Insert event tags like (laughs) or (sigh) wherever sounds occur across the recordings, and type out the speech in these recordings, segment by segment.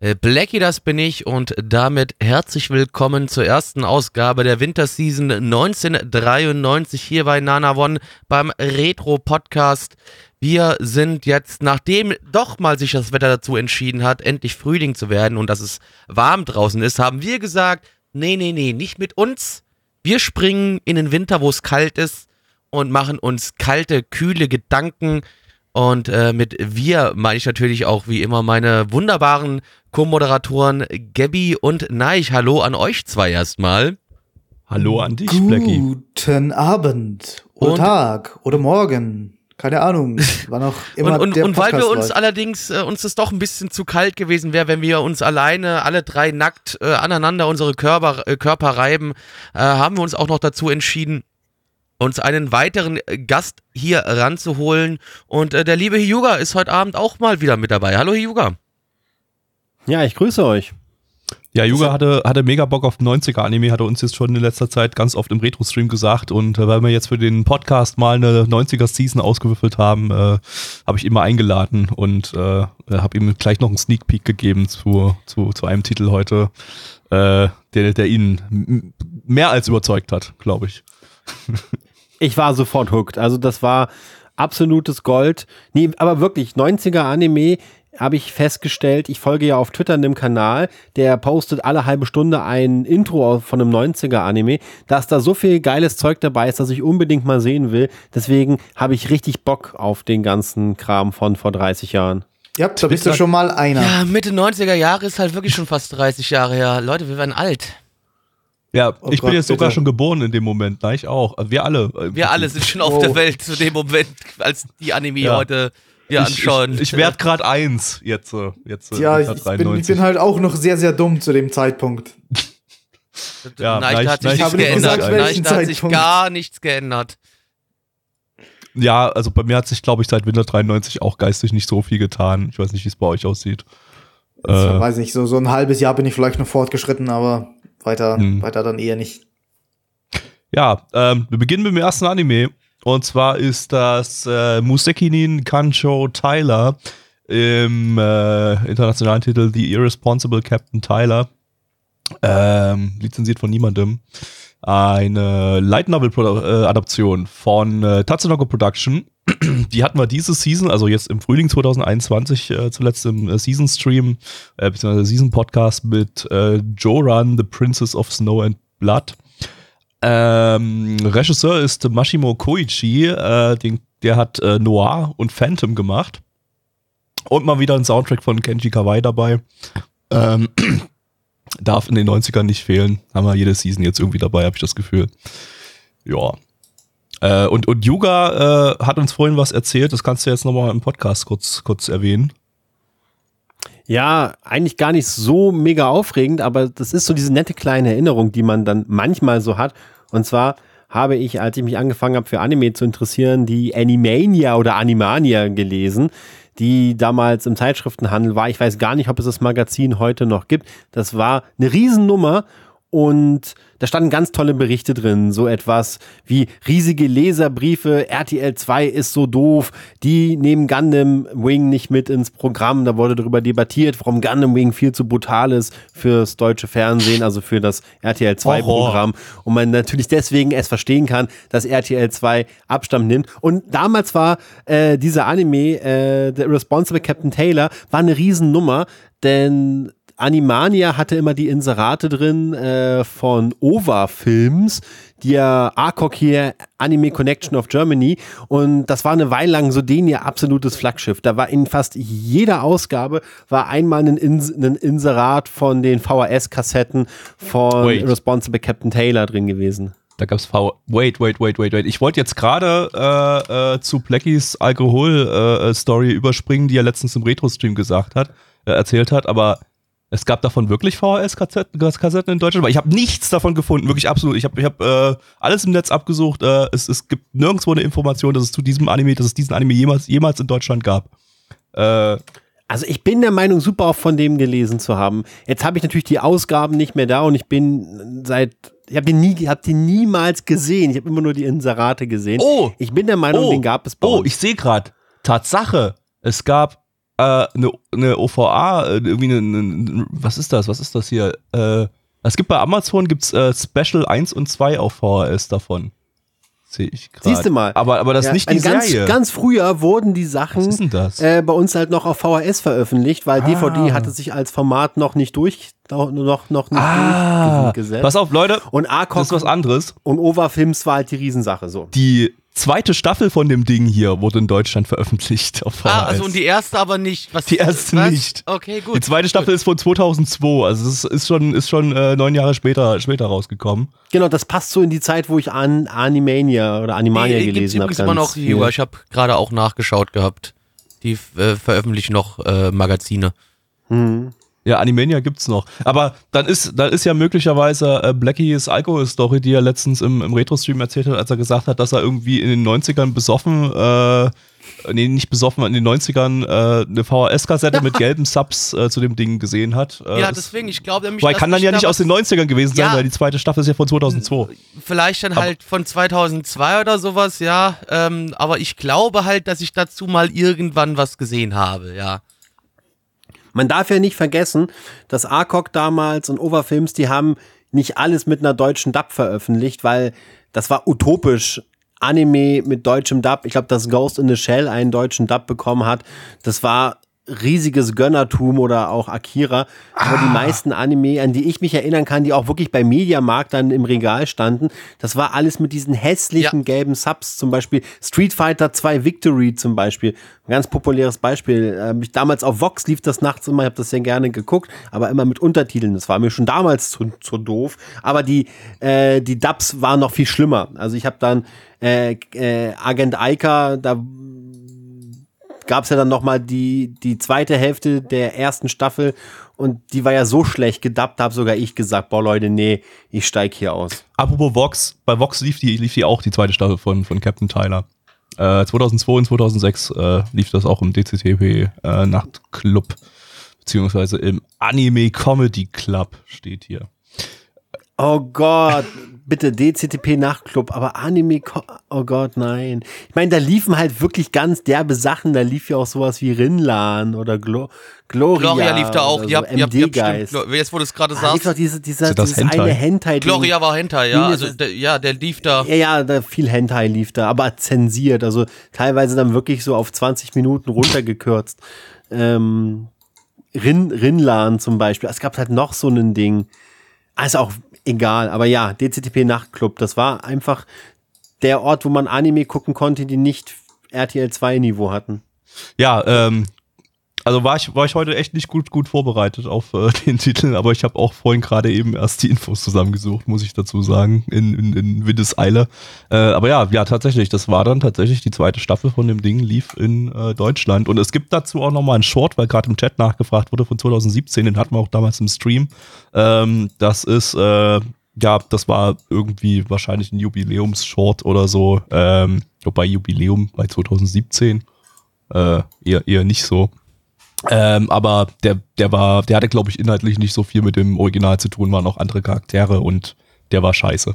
Blackie, das bin ich und damit herzlich willkommen zur ersten Ausgabe der Winterseason 1993 hier bei Nana One beim Retro Podcast. Wir sind jetzt, nachdem doch mal sich das Wetter dazu entschieden hat, endlich Frühling zu werden und dass es warm draußen ist, haben wir gesagt, nee, nee, nee, nicht mit uns. Wir springen in den Winter, wo es kalt ist und machen uns kalte, kühle Gedanken. Und äh, mit wir meine ich natürlich auch wie immer meine wunderbaren Co-Moderatoren Gabby und Neich. Hallo an euch zwei erstmal. Hallo an dich, Blackie. Guten Abend oder Und- Tag oder Morgen. Keine Ahnung, wann auch (laughs) immer und und, der und weil wir uns läuft. allerdings, äh, uns das doch ein bisschen zu kalt gewesen wäre, wenn wir uns alleine alle drei nackt äh, aneinander unsere Körper, äh, Körper reiben, äh, haben wir uns auch noch dazu entschieden, uns einen weiteren äh, Gast hier ranzuholen. Und äh, der liebe Hyuga ist heute Abend auch mal wieder mit dabei. Hallo Hyuga. Ja, ich grüße euch. Ja, Yuga hatte, hatte mega Bock auf 90er-Anime, hat er uns jetzt schon in letzter Zeit ganz oft im Retro-Stream gesagt. Und äh, weil wir jetzt für den Podcast mal eine 90er-Season ausgewürfelt haben, äh, habe ich ihn mal eingeladen und äh, habe ihm gleich noch einen Sneak Peek gegeben zu, zu, zu einem Titel heute, äh, der, der ihn mehr als überzeugt hat, glaube ich. (laughs) Ich war sofort hooked. Also das war absolutes Gold. Nee, aber wirklich, 90er Anime habe ich festgestellt, ich folge ja auf Twitter einem Kanal, der postet alle halbe Stunde ein Intro von einem 90er Anime, dass da so viel geiles Zeug dabei ist, dass ich unbedingt mal sehen will. Deswegen habe ich richtig Bock auf den ganzen Kram von vor 30 Jahren. Ja, da bist du schon mal einer. Ja, Mitte 90er Jahre ist halt wirklich schon fast 30 Jahre her. Leute, wir werden alt. Ja, Oh ich Gott, bin jetzt sogar bitte. schon geboren in dem Moment, na, ich auch. Also Wir alle. Wir alle sind schon auf Wow. der Welt zu dem Moment, als die Anime Ja. heute wir Ich, anschauen. ich, ich werde gerade eins jetzt. äh, jetzt äh, ja, ich, ich, bin, ich bin halt auch noch sehr, sehr dumm zu dem Zeitpunkt. (laughs) Ja, Nein, hat sich nichts geändert. Nein, hat sich gar nichts geändert. Ja, also bei mir hat sich, glaube ich, seit Winter 93 auch geistig nicht so viel getan. Ich weiß nicht, wie es bei euch aussieht. Ich Äh, weiß nicht, so, so ein halbes Jahr bin ich vielleicht noch fortgeschritten, aber weiter, Hm. weiter dann eher nicht. ja, ähm, wir beginnen mit dem ersten Anime. Und zwar ist das äh, Musekinin Kancho Tyler im äh, internationalen Titel The Irresponsible Captain Tyler. Ähm, lizenziert von niemandem. Eine Light Novel äh, Adaption von äh, Tatsunoko Production. (clears throat) Die hatten wir diese Season, also jetzt im Frühling 2021, äh, zuletzt im äh, Season Stream, äh, beziehungsweise Season Podcast mit äh, Joran, The Princess of Snow and Blood. Ähm, Regisseur ist Mashimo Koichi, äh, den, der hat äh, Noir und Phantom gemacht. Und mal wieder ein Soundtrack von Kenji Kawai dabei. Ähm, (clears throat) darf in den 90ern nicht fehlen. Haben wir jede Season jetzt irgendwie dabei, habe ich das Gefühl. Ja. Äh, und, und Yuga äh, hat uns vorhin was erzählt, das kannst du jetzt nochmal im Podcast kurz, kurz erwähnen. Ja, eigentlich gar nicht so mega aufregend, aber das ist so diese nette kleine Erinnerung, die man dann manchmal so hat. Und zwar habe ich, als ich mich angefangen habe für Anime zu interessieren, die Animania oder Animania gelesen, die damals im Zeitschriftenhandel war. Ich weiß gar nicht, ob es das Magazin heute noch gibt. Das war eine Riesennummer und da standen ganz tolle Berichte drin, so etwas wie riesige Leserbriefe, RTL 2 ist so doof, die nehmen Gundam Wing nicht mit ins Programm, da wurde darüber debattiert, warum Gundam Wing viel zu brutal ist fürs deutsche Fernsehen, also für das RTL 2 Programm. Und man natürlich deswegen es verstehen kann, dass RTL 2 Abstand nimmt. Und damals war äh, dieser Anime, äh, The Irresponsible Captain Taylor, war eine Riesennummer, denn Animania hatte immer die Inserate drin äh, von OVA Films, die ja ACOG hier Anime Connection of Germany und das war eine Weile lang so den ihr absolutes Flaggschiff. Da war in fast jeder Ausgabe war einmal ein, Ins ein Inserat von den VHS-Kassetten von Wait. Responsible Captain Taylor drin gewesen. Da gab's V. Wait, wait, wait, wait, wait. Ich wollte jetzt gerade äh, äh, zu Blackies Alkohol-Story überspringen, die er letztens im Retro-Stream gesagt hat, äh, erzählt hat, aber es gab davon wirklich VHS-Kassetten Kassetten in Deutschland, weil ich habe nichts davon gefunden, wirklich absolut. Ich habe ich hab, äh, alles im Netz abgesucht. Äh, es, es gibt nirgendwo eine Information, dass es zu diesem Anime, dass es diesen Anime jemals, jemals in Deutschland gab. Äh, Also ich bin der Meinung, super oft von dem gelesen zu haben. Jetzt habe ich natürlich die Ausgaben nicht mehr da und ich bin seit, ich habe den nie, hab den niemals gesehen. Ich habe immer nur die Inserate gesehen. Oh! Ich bin der Meinung, Oh! den gab es bei Oh, uns. ich sehe gerade. Tatsache. Es gab eine, eine OVA, äh, irgendwie eine, eine, was ist das? Was ist das hier? Äh, es gibt bei Amazon gibt's äh, Special 1 und 2 auf VHS davon. Sehe ich gerade. Siehst du mal. Aber, aber das Ja, ist nicht die ganz, Serie. Ganz früher wurden die Sachen was ist denn das? äh, bei uns halt noch auf VHS veröffentlicht, weil Ah. DVD hatte sich als Format noch nicht durch, noch, noch, noch nicht ah, durchgesetzt. pass auf, Leute. Und Das ACOG ist was anderes. und OVA Films war halt die Riesensache so. Die zweite Staffel von dem Ding hier wurde in Deutschland veröffentlicht auf VHS. Ah, also und die erste aber nicht. Was, Die erste was? nicht. Okay, gut. Die zweite Staffel ist von 2002, also es ist schon, ist schon äh, neun Jahre später, später rausgekommen. Genau, das passt so in die Zeit, wo ich an Animania oder Animania gibt's gelesen habe. übrigens immer noch hier. Ich habe gerade auch nachgeschaut gehabt. Die äh, veröffentlichen noch äh, Magazine. Hm. Ja, Animania gibt's noch. Aber dann ist, dann ist ja möglicherweise äh, Blackies Alkohol-Story, die er letztens im, im Retro-Stream erzählt hat, als er gesagt hat, dass er irgendwie in den 90ern besoffen, äh, nee, nicht besoffen, in den 90ern äh, eine VHS-Kassette mit (laughs) gelben Subs äh, zu dem Ding gesehen hat. Äh, ja, deswegen, ich glaube nämlich. Weil kann dann ja nicht aus den 90ern gewesen sein, Ja. weil die zweite Staffel ist ja von 2002. Vielleicht dann halt von 2002 oder sowas, ja. Ähm, aber ich glaube halt, dass ich dazu mal irgendwann was gesehen habe, ja. Man darf ja nicht vergessen, dass ACOG damals und Overfilms, die haben nicht alles mit einer deutschen Dub veröffentlicht, weil das war utopisch. Anime mit deutschem Dub. Ich glaube, dass Ghost in the Shell einen deutschen Dub bekommen hat. Das war riesiges Gönnertum oder auch Akira. Aber die meisten Anime, an die ich mich erinnern kann, die auch wirklich bei Mediamarkt dann im Regal standen, das war alles mit diesen hässlichen Ja. gelben Subs. Zum Beispiel Street Fighter 2 Victory zum Beispiel. Ein ganz populäres Beispiel. Ähm, ich, damals auf Vox lief das nachts immer, ich habe das sehr gerne geguckt, aber immer mit Untertiteln. Das war mir schon damals zu, zu doof. Aber die, äh, die Dubs waren noch viel schlimmer. Also ich habe dann äh, äh, Agent Eika, da gab es ja dann noch mal die, die zweite Hälfte der ersten Staffel und die war ja so schlecht gedubbt, habe sogar ich gesagt, boah Leute, nee, ich steig hier aus. Apropos Vox, bei Vox lief die, lief die auch die zweite Staffel von, von Captain Tyler. Äh, 2002 und 2006 äh, lief das auch im DCTP äh, Nachtclub, beziehungsweise im Anime Comedy Club steht hier. Oh Gott, bitte DCTP Nachtclub, aber Anime, oh Gott, nein. Ich meine, da liefen halt wirklich ganz derbe Sachen, da lief ja auch sowas wie Rinlan oder Glo Gloria. Gloria lief da auch. oder Ja, so, ja, ja, stimmt. Jetzt, wo du es gerade Ah, lief doch sagst. diese, dieser, dieses Hentai? eine Hentai. Gloria war Hentai, ja. Also, der, ja, der lief da. Ja, ja, da viel Hentai lief da, aber zensiert, also teilweise dann wirklich so auf 20 Minuten runtergekürzt. Ähm, Rin, Rinlan zum Beispiel. Es gab halt noch so ein Ding. Also auch egal, aber ja, DCTP Nachtclub, das war einfach der Ort, wo man Anime gucken konnte, die nicht RTL 2 Niveau hatten. Ja, ähm, also war ich, war ich heute echt nicht gut, gut vorbereitet auf äh, (laughs) den Titel, aber ich habe auch vorhin gerade eben erst die Infos zusammengesucht, muss ich dazu sagen, in, in, in Windeseile. Äh, aber ja, ja, tatsächlich, das war dann tatsächlich die zweite Staffel von dem Ding, lief in äh, Deutschland. Und es gibt dazu auch nochmal einen Short, weil gerade im Chat nachgefragt wurde von 2017, den hatten wir auch damals im Stream. Ähm, das ist, äh, ja, das war irgendwie wahrscheinlich ein Jubiläumsshort oder so. Ähm, wobei Jubiläum bei 2017 äh, eher, eher nicht so. Ähm, aber der, der war, der hatte, glaube ich, inhaltlich nicht so viel mit dem Original zu tun, waren auch andere Charaktere und der war scheiße.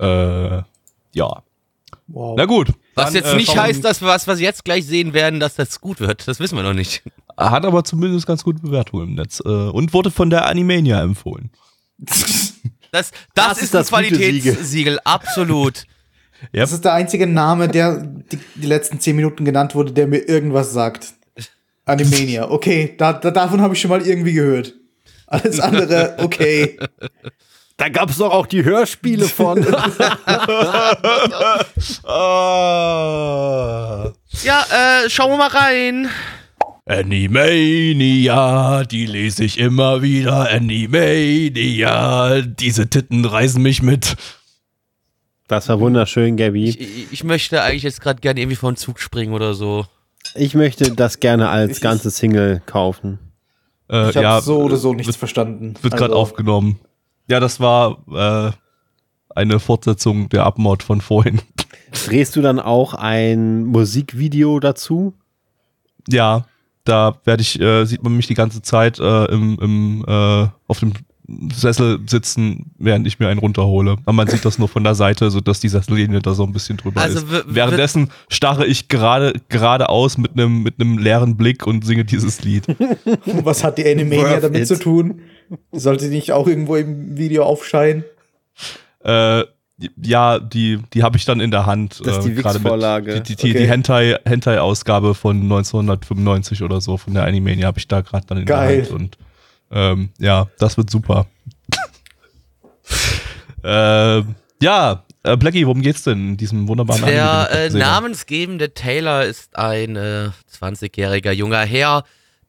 Äh, ja. Wow. Na gut. Was Dann, jetzt äh, nicht heißt, dass wir, was wir jetzt gleich sehen werden, dass das gut wird. Das wissen wir noch nicht. Hat aber zumindest ganz gute Bewertungen im Netz. Äh, und wurde von der Animania empfohlen. Das, das, Das ist, ist das. Qualitätssiegel, absolut. (laughs) Das ist der einzige Name, der die, die letzten zehn Minuten genannt wurde, der mir irgendwas sagt. Animania. Okay, da, da, davon habe ich schon mal irgendwie gehört. Alles andere, okay. (laughs) Da gab es doch auch die Hörspiele von. (laughs) Ah. Ja, äh, schauen wir mal rein. Animania, die lese ich immer wieder. Animania, diese Titten reißen mich mit. Das war wunderschön, Gabby. Ich, ich, ich möchte eigentlich jetzt gerade gerne irgendwie von Zug springen oder so. Ich möchte das gerne als Ich- ganze Single kaufen. Äh, Ich habe ja, so oder so nichts wird, verstanden. wird gerade Also, aufgenommen. Ja, das war äh, eine Fortsetzung der Abmord von vorhin. (laughs) Drehst du dann auch ein Musikvideo dazu? Ja, da werde ich, äh, sieht man mich die ganze Zeit äh, im, im, äh, auf dem Sessel sitzen, während ich mir einen runterhole. Aber man sieht das nur von der Seite, so dass die Sessellinie da so ein bisschen drüber Also ist. Währenddessen starre ich gerade geradeaus mit einem mit einem leeren Blick und singe dieses Lied. (laughs) Was hat die Animania damit it. zu tun? Sollte die nicht auch irgendwo im Video aufscheinen? äh, ja, die die habe ich dann in der Hand. Das ist die äh, gerade mit- Wix-Vorlage. Die, die, die, Okay. die Hentai Hentai Ausgabe von 1995 oder so von der Animania habe ich da gerade dann in Geil. der Hand und ähm, ja, das wird super. (laughs) ähm, ja, äh, Blackie, worum geht's denn in diesem wunderbaren Der wir äh, namensgebende Taylor ist ein äh, 20-jähriger junger Herr,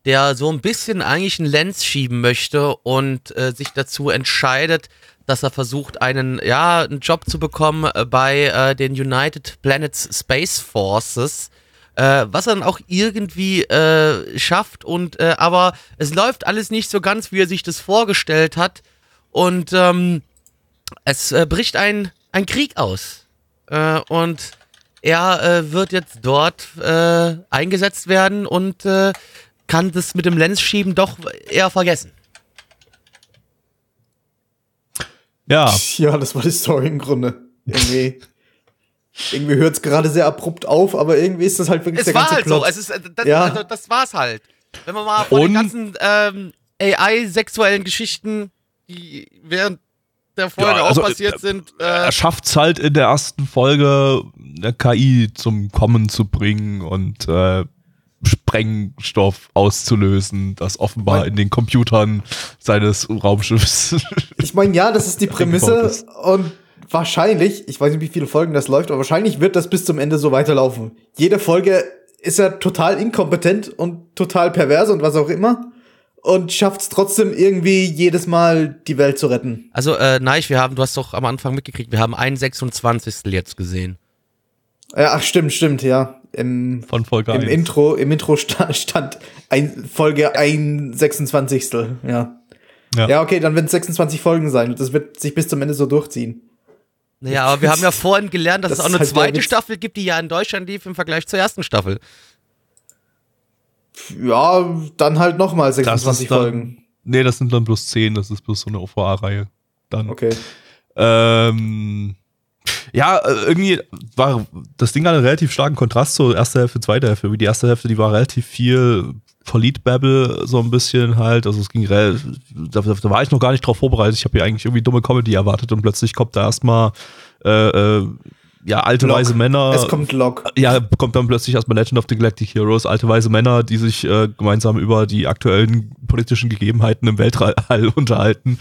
der so ein bisschen eigentlich einen Lenz schieben möchte und äh, sich dazu entscheidet, dass er versucht, einen, ja, einen Job zu bekommen äh, bei äh, den United Planets Space Forces. Äh, was er dann auch irgendwie äh, schafft und äh, aber es läuft alles nicht so ganz, wie er sich das vorgestellt hat. Und ähm, es äh, bricht ein, ein Krieg aus. Äh, und er äh, wird jetzt dort äh, eingesetzt werden und äh, kann das mit dem Lenzschieben doch eher vergessen. Ja, (laughs) Ja, das war die Story im Grunde. Irgendwie, (laughs) irgendwie hört es gerade sehr abrupt auf, aber irgendwie ist das halt wirklich Es der war ganze halt Plot. so, es ist, äh, das, Ja. also, das war's halt. Wenn man mal von den Und- ganzen ähm, AI-sexuellen Geschichten, die während der Folge Ja, also, auch passiert äh, sind, äh, er schafft's halt in der ersten Folge, eine KI zum Kommen zu bringen und äh, Sprengstoff auszulösen, das offenbar Mein- in den Computern seines Raumschiffs. Ich meine, ja, das ist die (laughs) Prämisse ist. und wahrscheinlich, ich weiß nicht, wie viele Folgen das läuft, aber wahrscheinlich wird das bis zum Ende so weiterlaufen. Jede Folge ist er total inkompetent und total pervers und was auch immer und schafft es trotzdem irgendwie jedes Mal die Welt zu retten. also äh, Neich, wir haben, du hast doch am Anfang mitgekriegt, wir haben einen 26. jetzt gesehen. Äh, ach, stimmt, stimmt, ja. Im, Von Folge im 1. Intro, im Intro sta stand ein, Folge ein 26. Ja. Ja. Ja, okay, dann werden es 26 Folgen sein und das wird sich bis zum Ende so durchziehen. Naja, aber wir haben ja vorhin gelernt, dass Das es auch eine halt zweite. Staffel gibt, die ja in Deutschland lief im Vergleich zur ersten Staffel. Ja, dann halt nochmal Das 26 ist dann, Folgen. Nee, das sind dann bloß 10, das ist bloß so eine OVA-Reihe. Dann. Okay. Ähm, ja, äh, irgendwie war das Ding hatte einen relativ starken Kontrast zur ersten Hälfte, zweite Hälfte. Wie die erste Hälfte, die war relativ viel Verlied-Babble, so ein bisschen halt. Also es ging da, da war ich noch gar nicht drauf vorbereitet. Ich habe hier eigentlich irgendwie dumme Comedy erwartet und plötzlich kommt da erstmal äh, äh, ja, alte Log. weise Männer. Es kommt Log. Ja, kommt dann plötzlich erstmal Legend of the Galactic Heroes, alte weise Männer, die sich äh, gemeinsam über die aktuellen politischen Gegebenheiten im Weltall (laughs) unterhalten.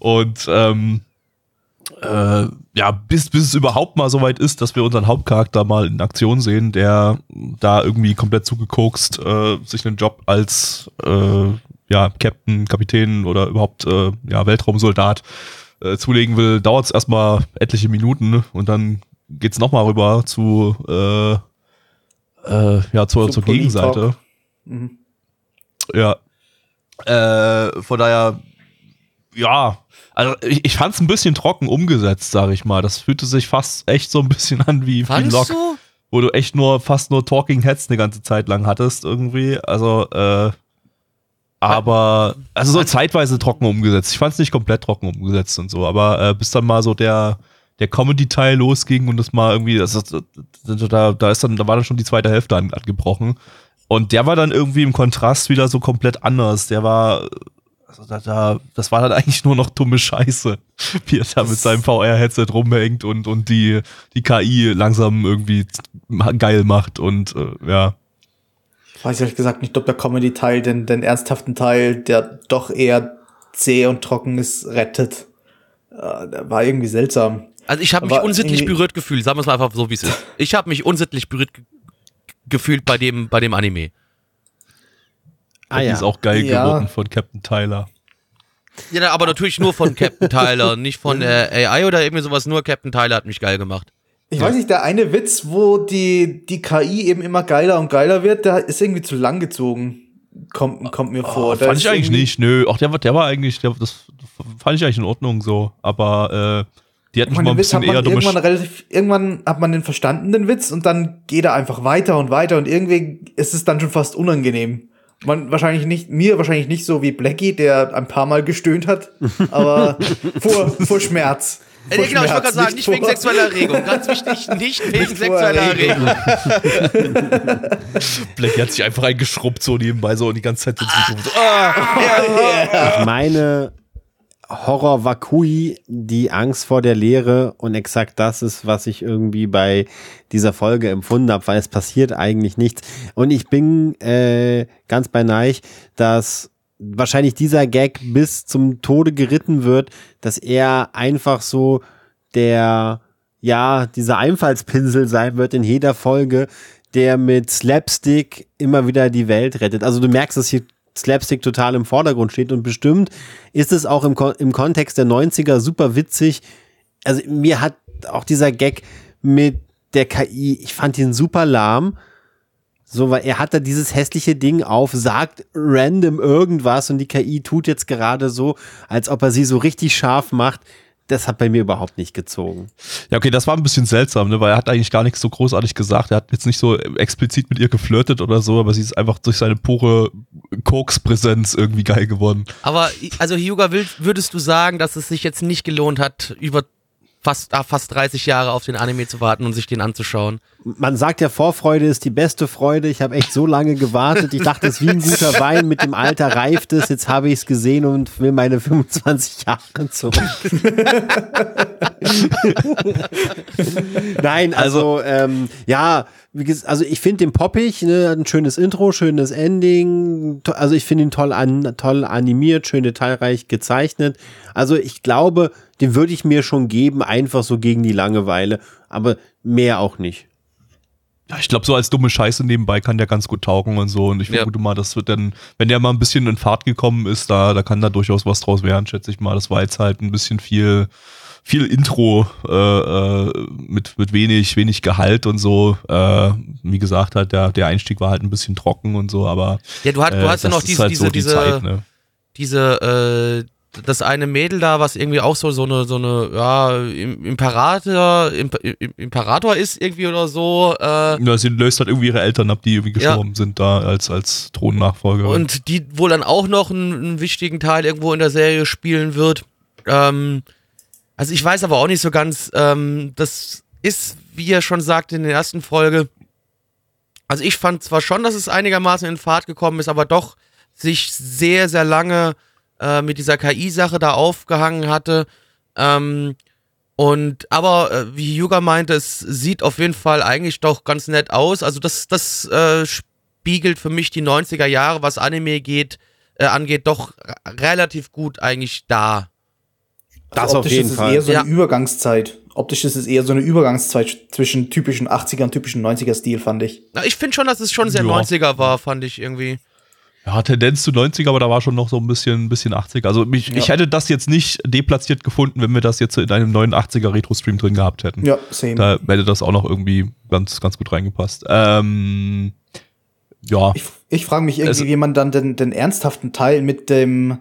Und ähm, äh, ja, bis, bis es überhaupt mal so weit ist, dass wir unseren Hauptcharakter mal in Aktion sehen, der da irgendwie komplett zugekokst äh, sich einen Job als äh, ja, Captain, Kapitän oder überhaupt äh, ja, Weltraumsoldat äh, zulegen will, dauert es erstmal etliche Minuten und dann geht's noch mal rüber zu äh, äh, ja, zur, Zu zur. Gegenseite. Mhm. Ja. Äh, von daher, ja, also ich, ich fand es ein bisschen trocken umgesetzt, sage ich mal. Das fühlte sich fast echt so ein bisschen an wie, Fandst Lock, du? wo du echt nur fast nur Talking Heads eine ganze Zeit lang hattest irgendwie. Also, äh, aber, also so zeitweise trocken umgesetzt. Ich fand es nicht komplett trocken umgesetzt und so, aber äh, bis dann mal so der, der Comedy-Teil losging und das mal irgendwie, das, das, das, da, da ist dann, da war dann schon die zweite Hälfte an, angebrochen. Und der war dann irgendwie im Kontrast wieder so komplett anders. Der war, also da, da, das war dann eigentlich nur noch dumme Scheiße, (laughs) wie er da mit seinem VR-Headset rumhängt und, und die, die KI langsam irgendwie geil macht und äh, ja. Ich weiß ehrlich gesagt nicht, ob der Comedy-Teil den, den ernsthaften Teil, der doch eher zäh und trocken ist, rettet. Äh, der war irgendwie seltsam. Also ich habe mich unsittlich berührt gefühlt, sagen wir es mal einfach so, wie es ist. Ich habe mich unsittlich berührt ge gefühlt bei dem, bei dem Anime. Ah die ja. ist auch geil Ja. geworden von Captain Tyler. Ja, aber natürlich nur von Captain Tyler, (laughs) nicht von äh, AI oder irgendwie sowas. Nur Captain Tyler hat mich geil gemacht. Ich weiß nicht, der eine Witz, wo die, die KI eben immer geiler und geiler wird, der ist irgendwie zu lang gezogen. Kommt, kommt mir vor. Oh, fand ich eigentlich nicht, nö. Auch der, war- der war eigentlich, der, das fand ich eigentlich in Ordnung so. Aber äh, die hätten Ich schon meine, mal ein bisschen man eher dumme irgendwann relativ, irgendwann hat man den verstanden, den Witz, und dann geht er einfach weiter und weiter und irgendwie ist es dann schon fast unangenehm. Man wahrscheinlich nicht, mir wahrscheinlich nicht so wie Blackie, der ein paar Mal gestöhnt hat, aber (laughs) vor, vor Schmerz. Äh, Vor nee, genau, ich wollte gerade sagen, nicht wegen sexueller Erregung. Ganz wichtig, nicht (laughs) wegen vor sexueller Erregung. (laughs) Blackie hat sich einfach eingeschrubbt so nebenbei so und die ganze Zeit ins Mikrofon so, ah, Ich meine, Horror Vakui, die Angst vor der Leere und exakt das ist, was ich irgendwie bei dieser Folge empfunden habe, weil es passiert eigentlich nichts. Und ich bin äh, ganz bei Neich, dass wahrscheinlich dieser Gag bis zum Tode geritten wird, dass er einfach so der, ja, dieser Einfallspinsel sein wird in jeder Folge, der mit Slapstick immer wieder die Welt rettet. Also du merkst, dass hier Slapstick total im Vordergrund steht und bestimmt ist es auch im, im Kontext der 90er super witzig. Also mir hat auch dieser Gag mit der KI, ich fand ihn super lahm. So, weil er hat da dieses hässliche Ding auf, sagt random irgendwas und die KI tut jetzt gerade so, als ob er sie so richtig scharf macht. Das hat bei mir überhaupt nicht gezogen. Ja, okay, das war ein bisschen seltsam, ne, weil er hat eigentlich gar nichts so großartig gesagt. Er hat jetzt nicht so explizit mit ihr geflirtet oder so, aber sie ist einfach durch seine pure Koks-Präsenz irgendwie geil geworden. Aber, also Hyuga, würdest du sagen, dass es sich jetzt nicht gelohnt hat, über fast, ah, fast 30 Jahre auf den Anime zu warten und sich den anzuschauen? Man sagt ja, Vorfreude ist die beste Freude. Ich habe echt so lange gewartet. Ich dachte, es ist wie ein guter Wein. Mit dem Alter reift es. Jetzt habe ich es gesehen und will meine 25 Jahre zurück. (laughs) Nein, also, ähm, ja, wie gesagt, also ich finde den poppig, ne, ein schönes Intro, schönes Ending. Also ich finde ihn toll, an, toll animiert, schön detailreich gezeichnet. Also ich glaube, den würde ich mir schon geben, einfach so gegen die Langeweile, aber mehr auch nicht. Ja, ich glaube, so als dumme Scheiße nebenbei kann der ganz gut taugen und so. Und ich Ja. vermute mal, das wird dann, wenn der mal ein bisschen in Fahrt gekommen ist, da, da kann da durchaus was draus werden, schätze ich mal. Das war jetzt halt ein bisschen viel, viel Intro äh, äh, mit, mit wenig, wenig Gehalt und so. Äh, wie gesagt, halt, der, der Einstieg war halt ein bisschen trocken und so, aber Ja, du, hat, du äh, hast ja noch diese, halt diese, so die diese, Zeit, ne? diese, äh, das eine Mädel da, was irgendwie auch so, so eine, so eine, ja, Im- Imperator, Imp Im- Imperator ist irgendwie oder so, äh, Ja, sie löst halt irgendwie ihre Eltern ab, die irgendwie Ja. gestorben sind da als, als Thronnachfolger. und die wohl dann auch noch einen, einen wichtigen Teil irgendwo in der Serie spielen wird. Ähm, also ich weiß aber auch nicht so ganz, ähm, das ist, wie er schon sagte in der ersten Folge, also ich fand zwar schon, dass es einigermaßen in Fahrt gekommen ist, aber doch sich sehr, sehr lange äh, mit dieser KI-Sache da aufgehangen hatte. Ähm, und aber äh, wie Yuga meinte, es sieht auf jeden Fall eigentlich doch ganz nett aus. Also das, das äh, spiegelt für mich die 90er Jahre, was Anime geht, äh, angeht, doch relativ gut eigentlich da. Das Also auf optisch jeden ist es Fall. eher so eine Ja. Übergangszeit. Optisch ist es eher so eine Übergangszeit zwischen typischen 80er und typischen 90er Stil, fand ich. Na, ich finde schon, dass es schon sehr Ja. 90er war, fand ich irgendwie. Ja, Tendenz zu 90er, aber da war schon noch so ein bisschen, bisschen 80er. Also mich, ich hätte das jetzt nicht deplatziert gefunden, wenn wir das jetzt in einem neuen 80er Retro-Stream drin gehabt hätten. Ja, same. Da hätte das auch noch irgendwie ganz, ganz gut reingepasst. Ähm, ja, Ich, ich frage mich irgendwie, Also- wie man dann den, den ernsthaften Teil mit dem,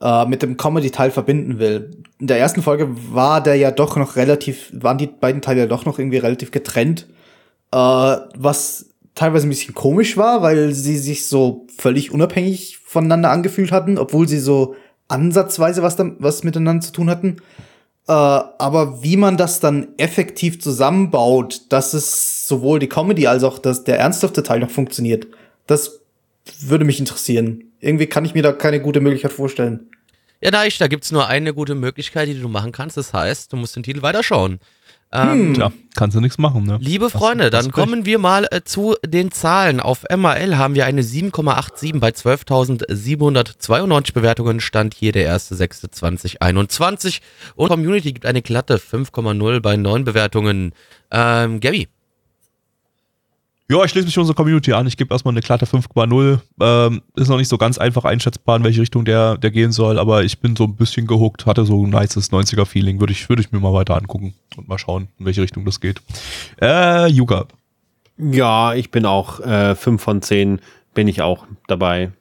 äh, mit dem Comedy-Teil verbinden will. In der ersten Folge war der ja doch noch relativ, waren die beiden Teile ja doch noch irgendwie relativ getrennt, äh, was teilweise ein bisschen komisch war, weil sie sich so völlig unabhängig voneinander angefühlt hatten, obwohl sie so ansatzweise was, dann, was miteinander zu tun hatten. Äh, aber wie man das dann effektiv zusammenbaut, dass es sowohl die Comedy als auch das, der ernsthafte Teil noch funktioniert, das würde mich interessieren. Irgendwie kann ich mir da keine gute Möglichkeit vorstellen. Ja, da, ich, da gibt's nur eine gute Möglichkeit, die du machen kannst. Das heißt, du musst den Titel weiterschauen. Ähm, tja, kannst du nichts machen, ne? Liebe Freunde, dann kommen wir mal äh, zu den Zahlen. Auf MAL haben wir eine 7,87 bei 12.792 Bewertungen. Stand hier der 1.6.2021. Und Community gibt eine glatte 5,0 bei 9 Bewertungen. Ähm, Gabby, Ja, ich schließe mich unserer Community an. Ich gebe erstmal eine glatte 5,0. Ähm, ist noch nicht so ganz einfach einschätzbar, in welche Richtung der, der gehen soll, aber ich bin so ein bisschen gehuckt, hatte so ein nices 90er-Feeling. Würde ich, würde ich mir mal weiter angucken und mal schauen, in welche Richtung das geht. Äh, Yuga. Ja, ich bin auch äh, 5 von 10 bin ich auch dabei.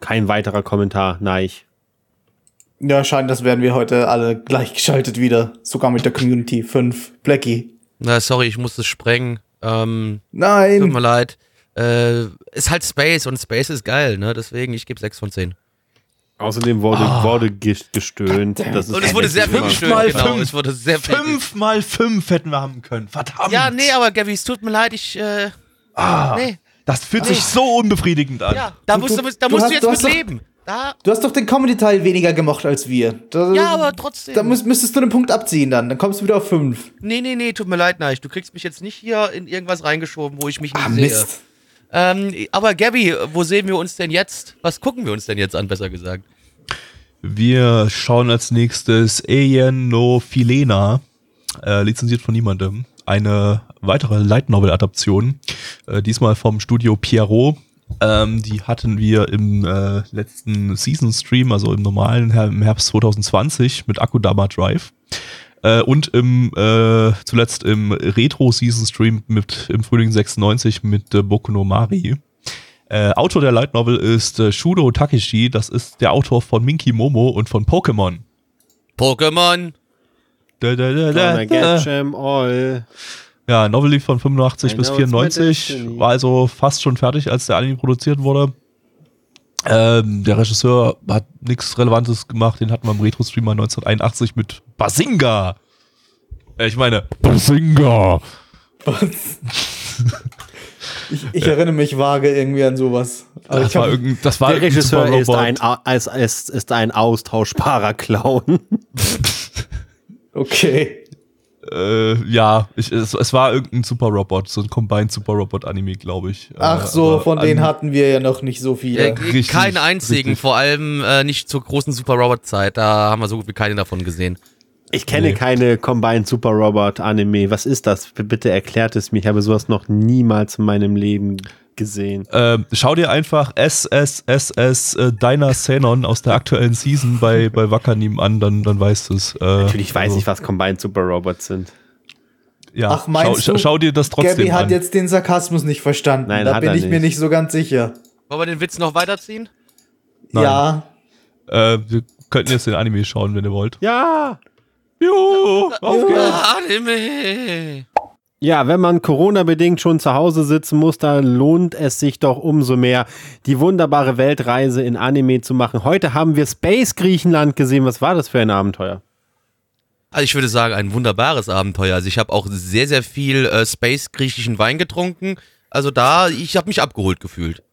Kein weiterer Kommentar, nein. Ja, scheint, das werden wir heute alle gleichgeschaltet wieder. Sogar mit der Community. 5. Blackie. Na, sorry, ich muss es sprengen. Ähm, tut mir Nein. leid. Äh, ist halt Space und Space ist geil, ne? Deswegen, ich gebe 6 von 10. Außerdem wurde, wurde ges- gestöhnt. Das ist Und es wurde sehr viel Fünf gestöhnt, mal genau. fünf. Es wurde sehr. Fünf mal fünf hätten wir haben können. Verdammt. Ja, nee, aber Gabby, es tut mir leid, ich, äh, Ah, nee. Das fühlt sich so unbefriedigend an. Ja, da Du- musst du, du- da du musst hast- du jetzt du mit hast doch- leben. Da, Du hast doch den Comedy-Teil weniger gemocht als wir. Da, ja, aber trotzdem. Da müß, müsstest du einen Punkt abziehen dann. Dann kommst du wieder auf 5. nee, nee, nee, tut mir leid, Neich. Du kriegst mich jetzt nicht hier in irgendwas reingeschoben, wo ich mich nicht Ah, sehe. Mist. Ähm, aber Gabby, wo sehen wir uns denn jetzt? Was gucken wir uns denn jetzt an, besser gesagt? Wir schauen als nächstes Eien no Filena, äh, lizenziert von niemandem. Eine weitere Light Novel Adaption, äh, diesmal vom Studio Pierrot. Ähm, die hatten wir im äh, letzten Season Stream, also im normalen Her im Herbst 2020 mit Akudama Drive. Äh, und im äh, zuletzt im Retro Season Stream mit im Frühling 96 mit äh, Boku no Mari. Äh, Autor der Light Novel ist äh, Shudo Takeshi. Das ist der Autor von Minky Momo und von Pokémon. Pokémon. Da, da, da, Gonna da, get da. them all. Ja, Novel lief von 85 I bis know it's my 94. destiny. War also fast schon fertig, als der Anime produziert wurde. Ähm, der Regisseur hat nichts Relevantes gemacht. Den hatten wir im Retro-Streamer 1981 mit Basinga. Äh, ich meine, Basinga. Ich, ich erinnere mich vage irgendwie an sowas. Aber Das ich war, hab, irgendein, das war Der Regisseur ist ein, ist, ist, ist ein austauschbarer Clown. (laughs) okay. Äh, ja, ich, es, es war irgendein Super Robot, so ein Combined Super Robot Anime, glaube ich. Ach Äh, so, aber von denen hatten wir ja noch nicht so Äh, viele. richtig, keinen einzigen, richtig. vor allem äh, nicht zur großen Super Robot Zeit. Da haben wir so gut wie keine davon gesehen. Ich kenne Nee. keine Combined Super Robot Anime. Was ist das? Bitte erklärt es mir. Ich habe sowas noch niemals in meinem Leben gesehen. Ähm, schau dir einfach SSSS äh, Xenon aus der aktuellen Season bei, bei Wakanim an, dann, dann weißt du es. Äh, Natürlich weiß also, ich, was Combined Super Robots sind. Ja, Ach, meinst schau, du, schau dir das trotzdem Gabby hat an. jetzt den Sarkasmus nicht verstanden. Nein, da hat bin er ich mir nicht. nicht so ganz sicher. Wollen wir den Witz noch weiterziehen? Nein. Ja. äh, wir könnten jetzt den Anime schauen, wenn ihr wollt. Ja! Jo, auf geht's. Ah, Anime. Ja, wenn man Corona-bedingt schon zu Hause sitzen muss, dann lohnt es sich doch umso mehr, die wunderbare Weltreise in Anime zu machen. Heute haben wir Space Griechenland gesehen. Was war das für ein Abenteuer? Also ich würde sagen, ein wunderbares Abenteuer. Also ich habe auch sehr, sehr viel äh, Space griechischen Wein getrunken. Also da, ich habe mich abgeholt gefühlt.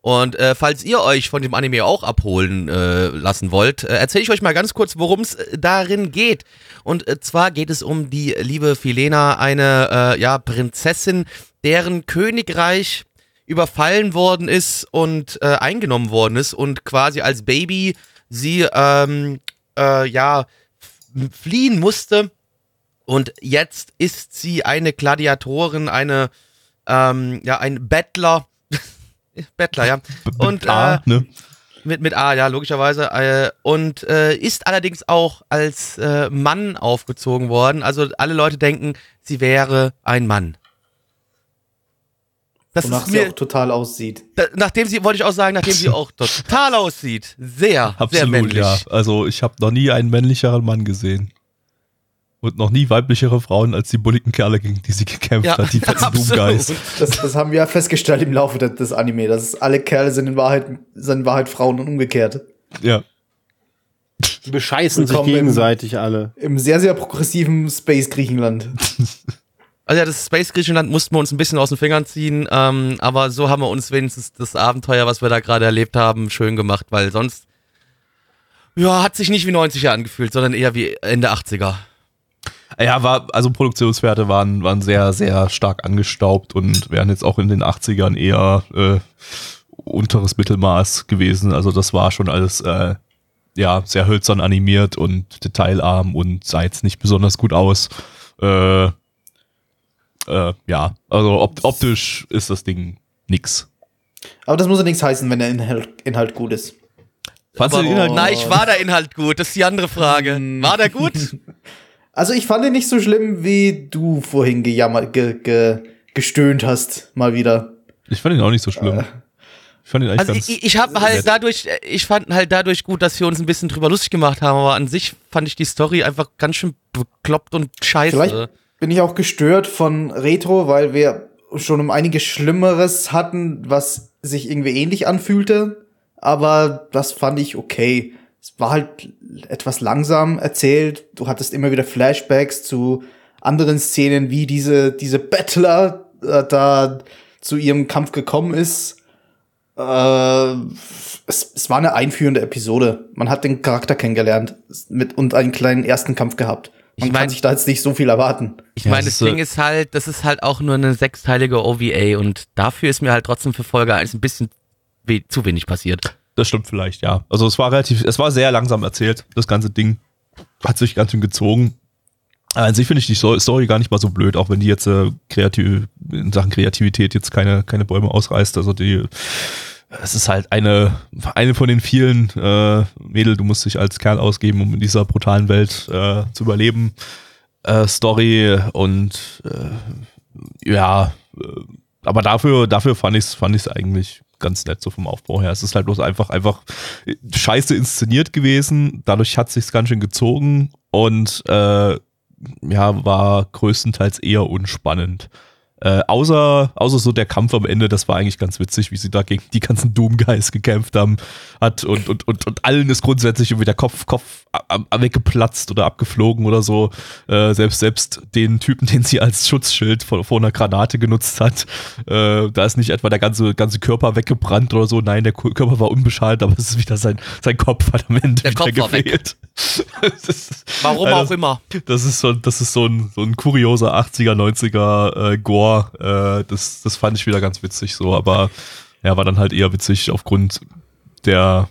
Und äh, falls ihr euch von dem Anime auch abholen äh, lassen wollt, äh, erzähle ich euch mal ganz kurz, worum es äh, darin geht. Und äh, zwar geht es um die liebe Filena, eine äh, ja, Prinzessin, deren Königreich überfallen worden ist und äh, eingenommen worden ist und quasi als Baby sie ähm, äh, ja fliehen musste. Und jetzt ist sie eine Gladiatorin, eine ähm, ja ein Bettler. Bettler, ja. (laughs) Und Mit A, äh, ne? mit, mit A, ja, logischerweise. Äh, und äh, ist allerdings auch als äh, Mann aufgezogen worden. Also alle Leute denken, sie wäre ein Mann. Das Wonach ist sie mir, auch total aussieht. da, nachdem sie, wollte ich auch sagen, nachdem sie auch total aussieht. Sehr, sehr Absolut, männlich. ja. Also ich habe noch nie einen männlicheren Mann gesehen. Und noch nie weiblichere Frauen als die bulligen Kerle, gegen die sie gekämpft Ja, hat. Die (laughs) fetzen Doomguys. Das, das haben wir ja festgestellt im Laufe des, des Anime, dass alle Kerle sind in Wahrheit, sind in Wahrheit Frauen und umgekehrt. Ja. Die bescheißen sich Willkommen im- gegenseitig alle. Im sehr, sehr progressiven Space Griechenland. Also ja, das Space Griechenland mussten wir uns ein bisschen aus den Fingern ziehen, ähm, aber so haben wir uns wenigstens das Abenteuer, was wir da gerade erlebt haben, schön gemacht, weil sonst ja, hat sich nicht wie 90er angefühlt, sondern eher wie Ende 80er. Ja, war, also Produktionswerte waren, waren sehr, sehr stark angestaubt und wären jetzt auch in den 80ern eher äh, unteres Mittelmaß gewesen. Also das war schon alles äh, ja, sehr hölzern animiert und detailarm und sah jetzt nicht besonders gut aus. Äh, äh, ja, also op optisch ist das Ding nix. Aber das muss ja nichts heißen, wenn der Inhalt, Inhalt gut ist. Fandst du den Inhalt Nein, ich war der Inhalt gut. Das ist die andere Frage. Hm. War der gut? (laughs) Also ich fand ihn nicht so schlimm, wie du vorhin gejammert, ge, ge, gestöhnt hast, mal wieder. Ich fand ihn auch nicht so schlimm. Ich fand ihn eigentlich Also ganz. ich, ich habe halt nett. dadurch, ich fand halt dadurch gut, dass wir uns ein bisschen drüber lustig gemacht haben, aber an sich fand ich die Story einfach ganz schön bekloppt und scheiße. Vielleicht bin ich auch gestört von Retro, weil wir schon um einiges Schlimmeres hatten, was sich irgendwie ähnlich anfühlte. Aber das fand ich okay. Es war halt etwas langsam erzählt. Du hattest immer wieder Flashbacks zu anderen Szenen, wie diese, diese Battler äh, da zu ihrem Kampf gekommen ist. Äh, es, es war eine einführende Episode. Man hat den Charakter kennengelernt mit, und einen kleinen ersten Kampf gehabt. Man Ich mein- kann sich da jetzt nicht so viel erwarten. Ich Ja, meine, das das Ding ist halt, das ist halt auch nur eine sechsteilige OVA und dafür ist mir halt trotzdem für Folge 1 ein bisschen we zu wenig passiert. Das stimmt vielleicht, ja. Also es war relativ, es war sehr langsam erzählt, das ganze Ding. Hat sich ganz schön gezogen. An sich finde ich die Story gar nicht mal so blöd, auch wenn die jetzt äh, kreativ, in Sachen Kreativität jetzt keine, keine Bäume ausreißt. Also die, es ist halt eine, eine von den vielen äh, Mädel, du musst dich als Kerl ausgeben, um in dieser brutalen Welt äh, zu überleben. Äh, Story und äh, ja, äh, aber dafür, dafür fand ich es fand ich's eigentlich ganz nett so vom Aufbau her. Es ist halt bloß einfach, einfach scheiße inszeniert gewesen. Dadurch hat sich's ganz schön gezogen und äh, ja, war größtenteils eher unspannend. Äh, außer, außer so der Kampf am Ende, das war eigentlich ganz witzig, wie sie da gegen die ganzen Doom-Guys gekämpft haben, hat und, und, und, und allen ist grundsätzlich irgendwie der Kopf, Kopf weggeplatzt oder abgeflogen oder so. Äh, selbst, selbst den Typen, den sie als Schutzschild vor, vor einer Granate genutzt hat, äh, da ist nicht etwa der ganze, ganze Körper weggebrannt oder so. Nein, der Körper war unbeschadet, aber es ist wieder sein, sein Kopf hat am Ende Der wieder Kopf gefehlt. (laughs) Warum Ja, auch immer. das ist so, das ist so ein, so ein kurioser 80er, 90er äh, Gore. Äh, das, das fand ich wieder ganz witzig so, aber ja, war dann halt eher witzig aufgrund der,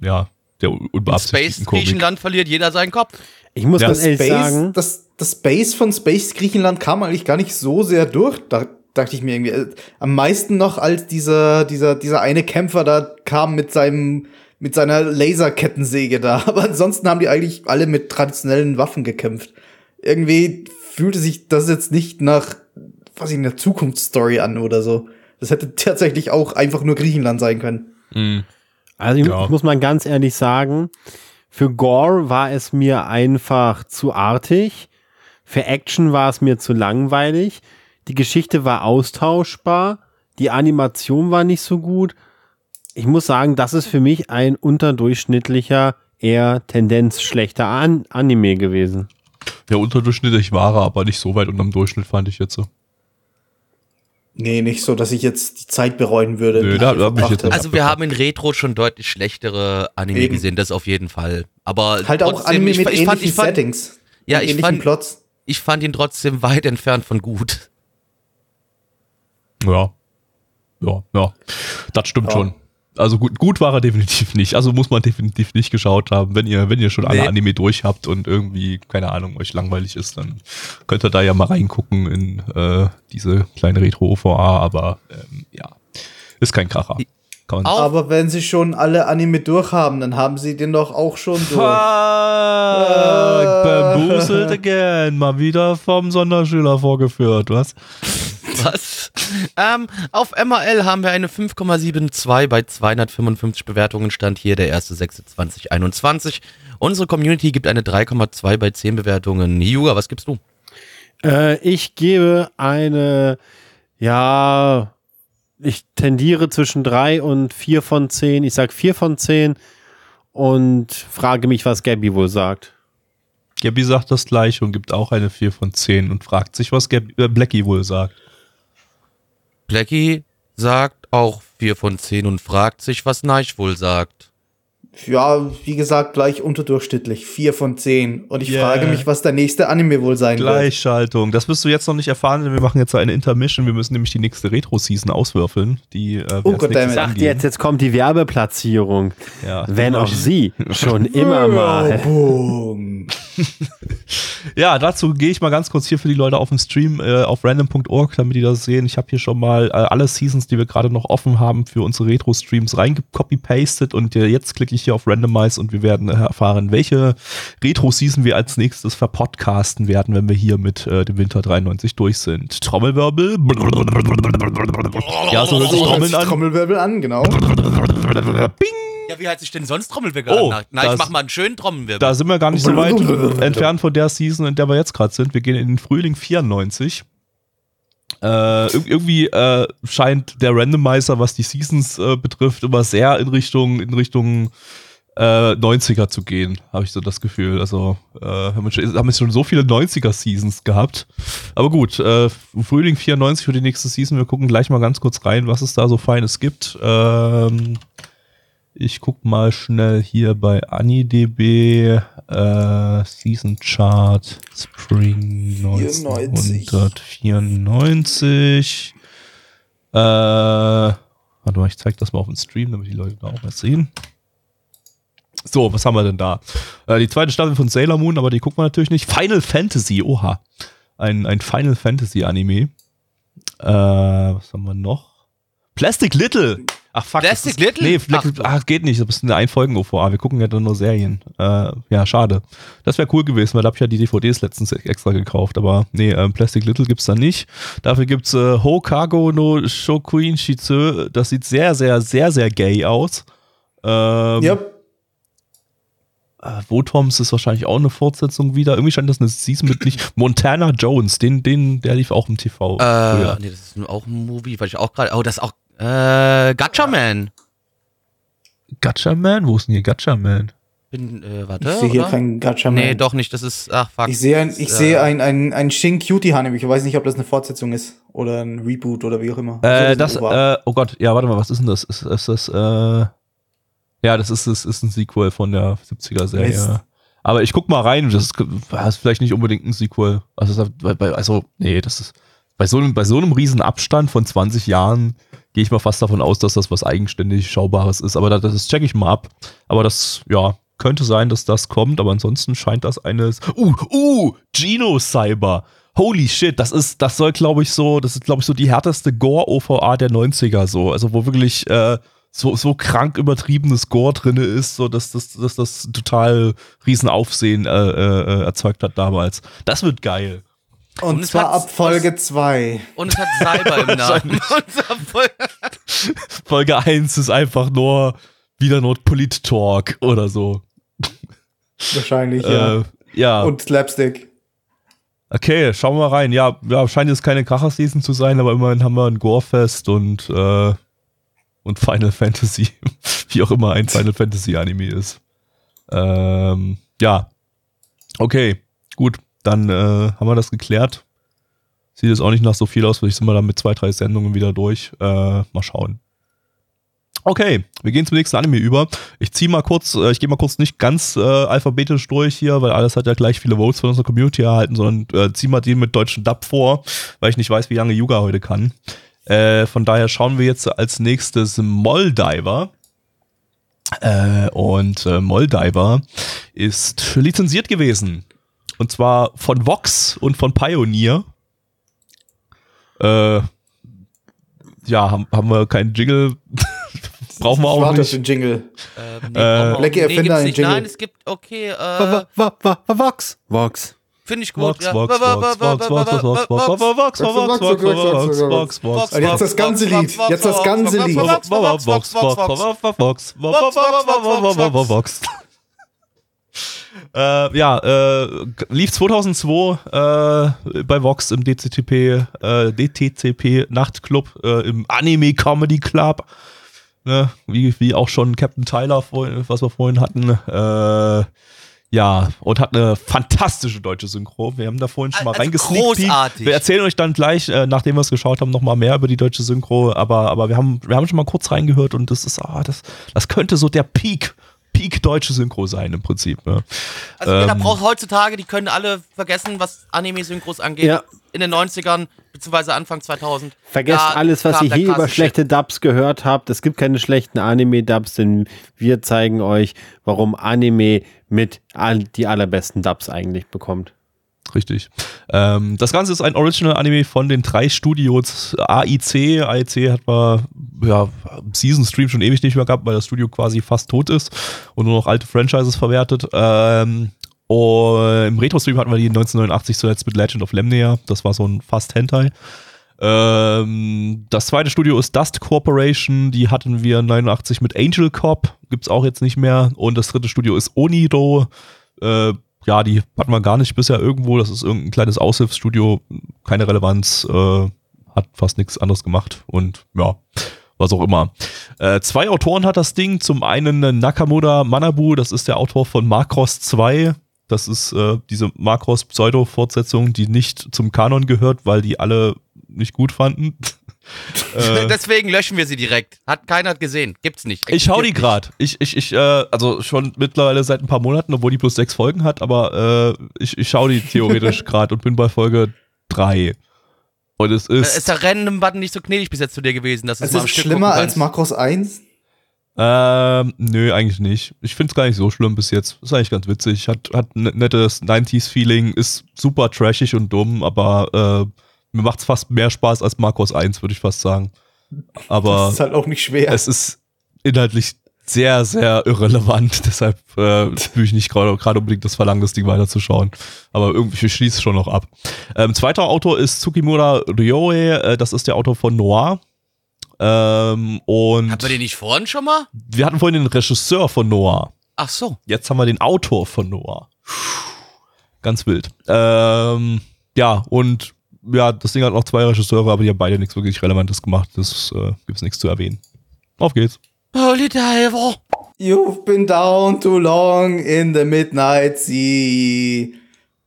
ja, der unbeabsichtigten Space Komik. Griechenland verliert jeder seinen Kopf. Ich muss Ja. ganz ehrlich sagen, das, das Space von Space Griechenland kam eigentlich gar nicht so sehr durch. Da dachte ich mir irgendwie, äh, am meisten noch als dieser, dieser, dieser eine Kämpfer da kam mit seinem, mit seiner Laserkettensäge da. (laughs) Aber ansonsten haben die eigentlich alle mit traditionellen Waffen gekämpft. Irgendwie fühlte sich das jetzt nicht nach, was ich, einer Zukunftsstory an oder so. Das hätte tatsächlich auch einfach nur Griechenland sein können. Mhm. Also ich, Ja. ich muss mal ganz ehrlich sagen, für Gore war es mir einfach zu artig. Für Action war es mir zu langweilig. Die Geschichte war austauschbar. Die Animation war nicht so gut. Ich muss sagen, das ist für mich ein unterdurchschnittlicher, eher Tendenz schlechter An Anime gewesen. Ja, unterdurchschnittlich war er, aber nicht so weit unterm Durchschnitt, fand ich jetzt so. Nee, nicht so, dass ich jetzt die Zeit bereuen würde. Nö, da- ich da ich jetzt. Also wir haben in Retro schon deutlich schlechtere Anime Eben. gesehen, das auf jeden Fall. Aber Halt auch trotzdem, Anime ich, mit ich, ähnlichen fand, ich, fand, Settings. Ja, ich ähnlichen fand- Plots. ich fand ihn trotzdem weit entfernt von gut. Ja. Ja, ja. Das stimmt Ja. schon. Also gut, gut war er definitiv nicht. Also muss man definitiv nicht geschaut haben. Wenn ihr, wenn ihr schon alle Nee. Anime durch habt und irgendwie, keine Ahnung, euch langweilig ist, dann könnt ihr da ja mal reingucken in äh, diese kleine Retro-OVA, aber ähm, ja, ist kein Kracher. Aber wenn sie schon alle Anime durchhaben, dann haben sie den doch auch schon durch. Fuck, bamboozled again. Mal wieder vom Sonderschüler vorgeführt, was? Was? ähm, auf MRL haben wir eine 5,72 bei 255 Bewertungen. Stand hier der 1.6.2021. Unsere Community gibt eine 3,2 bei 10 Bewertungen. Juga, was gibst du? Äh, ich gebe eine, ja, ich tendiere zwischen drei und vier von zehn. Ich sag vier von zehn und frage mich, was Gabby wohl sagt. Gabby sagt das gleiche und gibt auch eine 4 von 10 und fragt sich, was Gabby, äh, Blackie wohl sagt. Blackie sagt auch 4 von 10 und fragt sich, was Neich wohl sagt. Ja, wie gesagt, gleich unterdurchschnittlich. Vier von zehn. Und ich Yeah. frage mich, was der nächste Anime wohl sein wird. Gleichschaltung. Das wirst du jetzt noch nicht erfahren, denn wir machen jetzt eine Intermission. Wir müssen nämlich die nächste Retro-Season auswürfeln. Die, äh, Oh Gott, damit. Angehen. jetzt, jetzt kommt die Werbeplatzierung. Ja. Wenn auch sie schon immer mal. Boom. (laughs) Ja, dazu gehe ich mal ganz kurz hier für die Leute auf dem Stream äh, auf random.org, damit die das sehen. Ich habe hier schon mal äh, alle Seasons, die wir gerade noch offen haben, für unsere Retro-Streams reingecopy-pasted und äh, jetzt klicke ich hier auf Randomize und wir werden äh, erfahren, welche Retro-Season wir als nächstes verpodcasten werden, wenn wir hier mit äh, dem Winter 93 durch sind. Trommelwirbel. Ja, so hört sich So hört Trommeln sich an. Trommelwirbel an, genau. Bing! Ja, wie hat sich denn sonst Trommelwirbel Oh, an? Na, ich mach mal einen schönen Trommelwirbel. Da sind wir gar nicht so weit entfernt von der Season, in der wir jetzt gerade sind. Wir gehen in den Frühling 94. Äh, ir- irgendwie äh, scheint der Randomizer, was die Seasons äh, betrifft, immer sehr in Richtung, in Richtung äh, 90er zu gehen, habe ich so das Gefühl. Also äh, haben wir schon, haben wir schon so viele 90er-Seasons gehabt. Aber gut, äh, Frühling 94 für die nächste Season. Wir gucken gleich mal ganz kurz rein, was es da so Feines gibt. Ähm, ich guck mal schnell hier bei AniDB äh, Season Chart Spring 1994. Äh, warte mal, ich zeig das mal auf dem Stream, damit die Leute da auch was sehen. So, was haben wir denn da? Äh, die zweite Staffel von Sailor Moon, aber die gucken wir natürlich nicht. Final Fantasy, oha. Ein, ein Final Fantasy Anime. Äh, was haben wir noch? Plastic Little. Ach fuck. das Plastic ist, Little? Nee, Ach, Ach. ach, geht nicht. Das ist eine Einfolgen-OVA. Wir gucken ja dann nur Serien. Äh, ja, schade. Das wäre cool gewesen, weil da habe ich ja die DVDs letztens extra gekauft. Aber nee, ähm, Plastic Little gibt's da nicht. Dafür gibt's äh, Hokago no Shokuin Shitsu. Das sieht sehr, sehr, sehr, sehr gay aus. Ähm, Ja, äh, Wotoms ist wahrscheinlich auch eine Fortsetzung wieder. Irgendwie scheint das eine Season mit nicht. (clears throat) Montana Jones, den, den, der lief auch im TV. äh, früher. nee, das ist nur auch ein Movie, weil ich auch gerade. Oh, das ist auch. Äh, Gacha Man. Gacha Man? Wo ist denn hier Gacha Man? Bin, äh, warte. ich sehe hier oder? keinen Gacha Nee, doch nicht. Das ist. Ach, fuck. Ich sehe ein, ich Das, sehe äh, ein, ein, ein Shin Cutie Anime. Ich weiß nicht, ob das eine Fortsetzung ist oder ein Reboot oder wie auch immer. Äh, Also, das, äh, oh Gott, ja, warte mal, was ist denn das? Ist, ist das, äh, ja, das ist, das ist ein Sequel von der 70er-Serie. Mist. Aber ich guck mal rein, das ist, das ist vielleicht nicht unbedingt ein Sequel. Also, also nee, das ist, bei so einem, bei so einem riesen Abstand von 20 Jahren gehe ich mal fast davon aus, dass das was eigenständig Schaubares ist. Aber das, das check ich mal ab. Aber das, ja, könnte sein, dass das kommt, aber ansonsten scheint das eines. Uh, uh, Geno Cyber. Holy shit, das ist, das soll, glaube ich, so, das ist, glaube ich, so die härteste Gore-OVA der 90er, so. Also, wo wirklich äh, so, so krank übertriebenes Gore drinne ist, so dass das, dass das total Riesenaufsehen äh, äh, erzeugt hat damals. Das wird geil. Und, und zwar hat- ab Folge 2. Und es hat Cyber im (laughs) Namen. (laughs) Folge 1 ist einfach nur wieder nur Polit-Talk oder so. Wahrscheinlich, ja. Äh, ja. Und Slapstick. Okay, schauen wir mal rein. Ja, ja scheint jetzt keine Kracher-Season zu sein, aber immerhin haben wir ein Gorefest und, äh, und Final Fantasy. (laughs) Wie auch immer ein Final Fantasy Anime ist. Ähm, ja. Okay, gut. Dann äh, haben wir das geklärt. Sieht jetzt auch nicht nach so viel aus, vielleicht sind wir dann mit zwei, drei Sendungen wieder durch. Äh, mal schauen. Okay, wir gehen zum nächsten Anime über. Ich ziehe mal kurz, äh, ich gehe mal kurz nicht ganz äh, alphabetisch durch hier, weil alles hat ja gleich viele Votes von unserer Community erhalten, sondern äh, zieh mal den mit deutschen Dub vor, weil ich nicht weiß, wie lange Yuga heute kann. Äh, von daher schauen wir jetzt als nächstes Moldiver. Äh, und äh, Moldiver ist lizenziert gewesen. Und zwar von Vox und von Pioneer. Äh, ja, haben, haben wir keinen Jingle. Brauchen wir Ich auch warte nicht. den Jingle. Ähm, Äh, brauchen wir auch- Blackie, erfinde gibt's einen nicht. Jingle. Nein, es gibt, okay, äh, Wa- wa- wa- wa- Vox. Vox. finde ich gut. Vox, ja. Vox, Wa- wa- Vox, wa- Vox, wa- Vox, wa- Vox, Vox, wa- Vox, Vox, Vox, Vox, Vox, Vox, Vox, Vox, Vox, Und jetzt das ganze Lied. Jetzt das ganze Lied. Vox, Vox, Vox, Vox, Vox, Vox, Vox, Vox, Vox. Äh, ja, äh, lief 2002 äh, bei Vox im DCTP, äh, DTCP Nachtclub, äh, im Anime Comedy Club. Ne? Wie, wie auch schon Captain Tyler, was wir vorhin hatten. Äh, ja, und hat eine fantastische deutsche Synchro. Wir haben da vorhin schon mal Also reingesneakt. Wir erzählen euch dann gleich, nachdem wir es geschaut haben, nochmal mehr über die deutsche Synchro. Aber, aber wir, haben, wir haben schon mal kurz reingehört und das ist, ah, das, das könnte so der Peak, Peak deutsche Synchro sein im Prinzip. Ne? Also jeder Ähm. braucht heutzutage, die können alle vergessen, was Anime-Synchros angeht. Ja. In den 90ern, beziehungsweise Anfang 2000. Vergesst Da alles, was ihr hier über schlechte Dubs gehört habt. Es gibt keine schlechten Anime-Dubs, denn wir zeigen euch, warum Anime mit all, die allerbesten Dubs eigentlich bekommt. Richtig. Ähm, das Ganze ist ein Original-Anime von den drei Studios AIC. AIC hat man ja, Season Stream schon ewig nicht mehr gehabt, weil das Studio quasi fast tot ist und nur noch alte Franchises verwertet. Ähm, und Im Retro-Stream hatten wir die 1989 zuletzt mit Legend of Lemnea. Das war so ein fast Hentai. Ähm, das zweite Studio ist Dust Corporation. Die hatten wir 89 mit Angel Cop. Gibt's auch jetzt nicht mehr. Und das dritte Studio ist Onido. Äh, ja, die hatten wir gar nicht bisher irgendwo. Das ist irgendein kleines Aushilfsstudio. Keine Relevanz. Äh, hat fast nichts anderes gemacht. Und ja, was auch immer. Äh, zwei Autoren hat das Ding. Zum einen Nakamura Manabu. Das ist der Autor von Macross 2. Das ist äh, diese Macross Pseudo-Fortsetzung, die nicht zum Kanon gehört, weil die alle nicht gut fanden. (laughs) Äh, (laughs) Deswegen löschen wir sie direkt. Hat keiner gesehen. Gibt's nicht. ich schau die grad. Ich, ich, ich, äh, also schon mittlerweile seit ein paar Monaten, obwohl die bloß sechs Folgen hat, aber äh, ich, ich schau die theoretisch (laughs) grad und bin bei Folge drei. Und es ist. Ist der Random-Button nicht so gnädig bis jetzt zu dir gewesen, dass du Es mal ist schlimmer als? Makros 1. Ähm, nö, eigentlich nicht. Ich find's gar nicht so schlimm bis jetzt. Ist eigentlich ganz witzig. Hat, hat ein nettes 90s-Feeling, ist super trashig und dumm, aber äh, mir macht's fast mehr Spaß als Marcos 1, würde ich fast sagen. Aber Das ist halt auch nicht schwer. es ist inhaltlich sehr, sehr irrelevant. (laughs) Deshalb äh, spüre ich nicht gerade gerade unbedingt das Verlangen, das Ding weiterzuschauen. Aber irgendwie schließt es schon noch ab. Ähm, zweiter Autor ist Tsukimura Ryoe. Äh, das ist der Autor von Noir. Ähm, und Hatten wir den nicht vorhin schon mal? wir hatten vorhin den Regisseur von Noir. Ach so. Jetzt haben wir den Autor von Noir. Ganz wild. Ähm, ja, und ja, das Ding hat noch zwei Regisseure, aber die haben beide nichts wirklich Relevantes gemacht. Das äh, gibt's nichts zu erwähnen. Auf geht's. Holy Diver. You've been down too long in the midnight sea.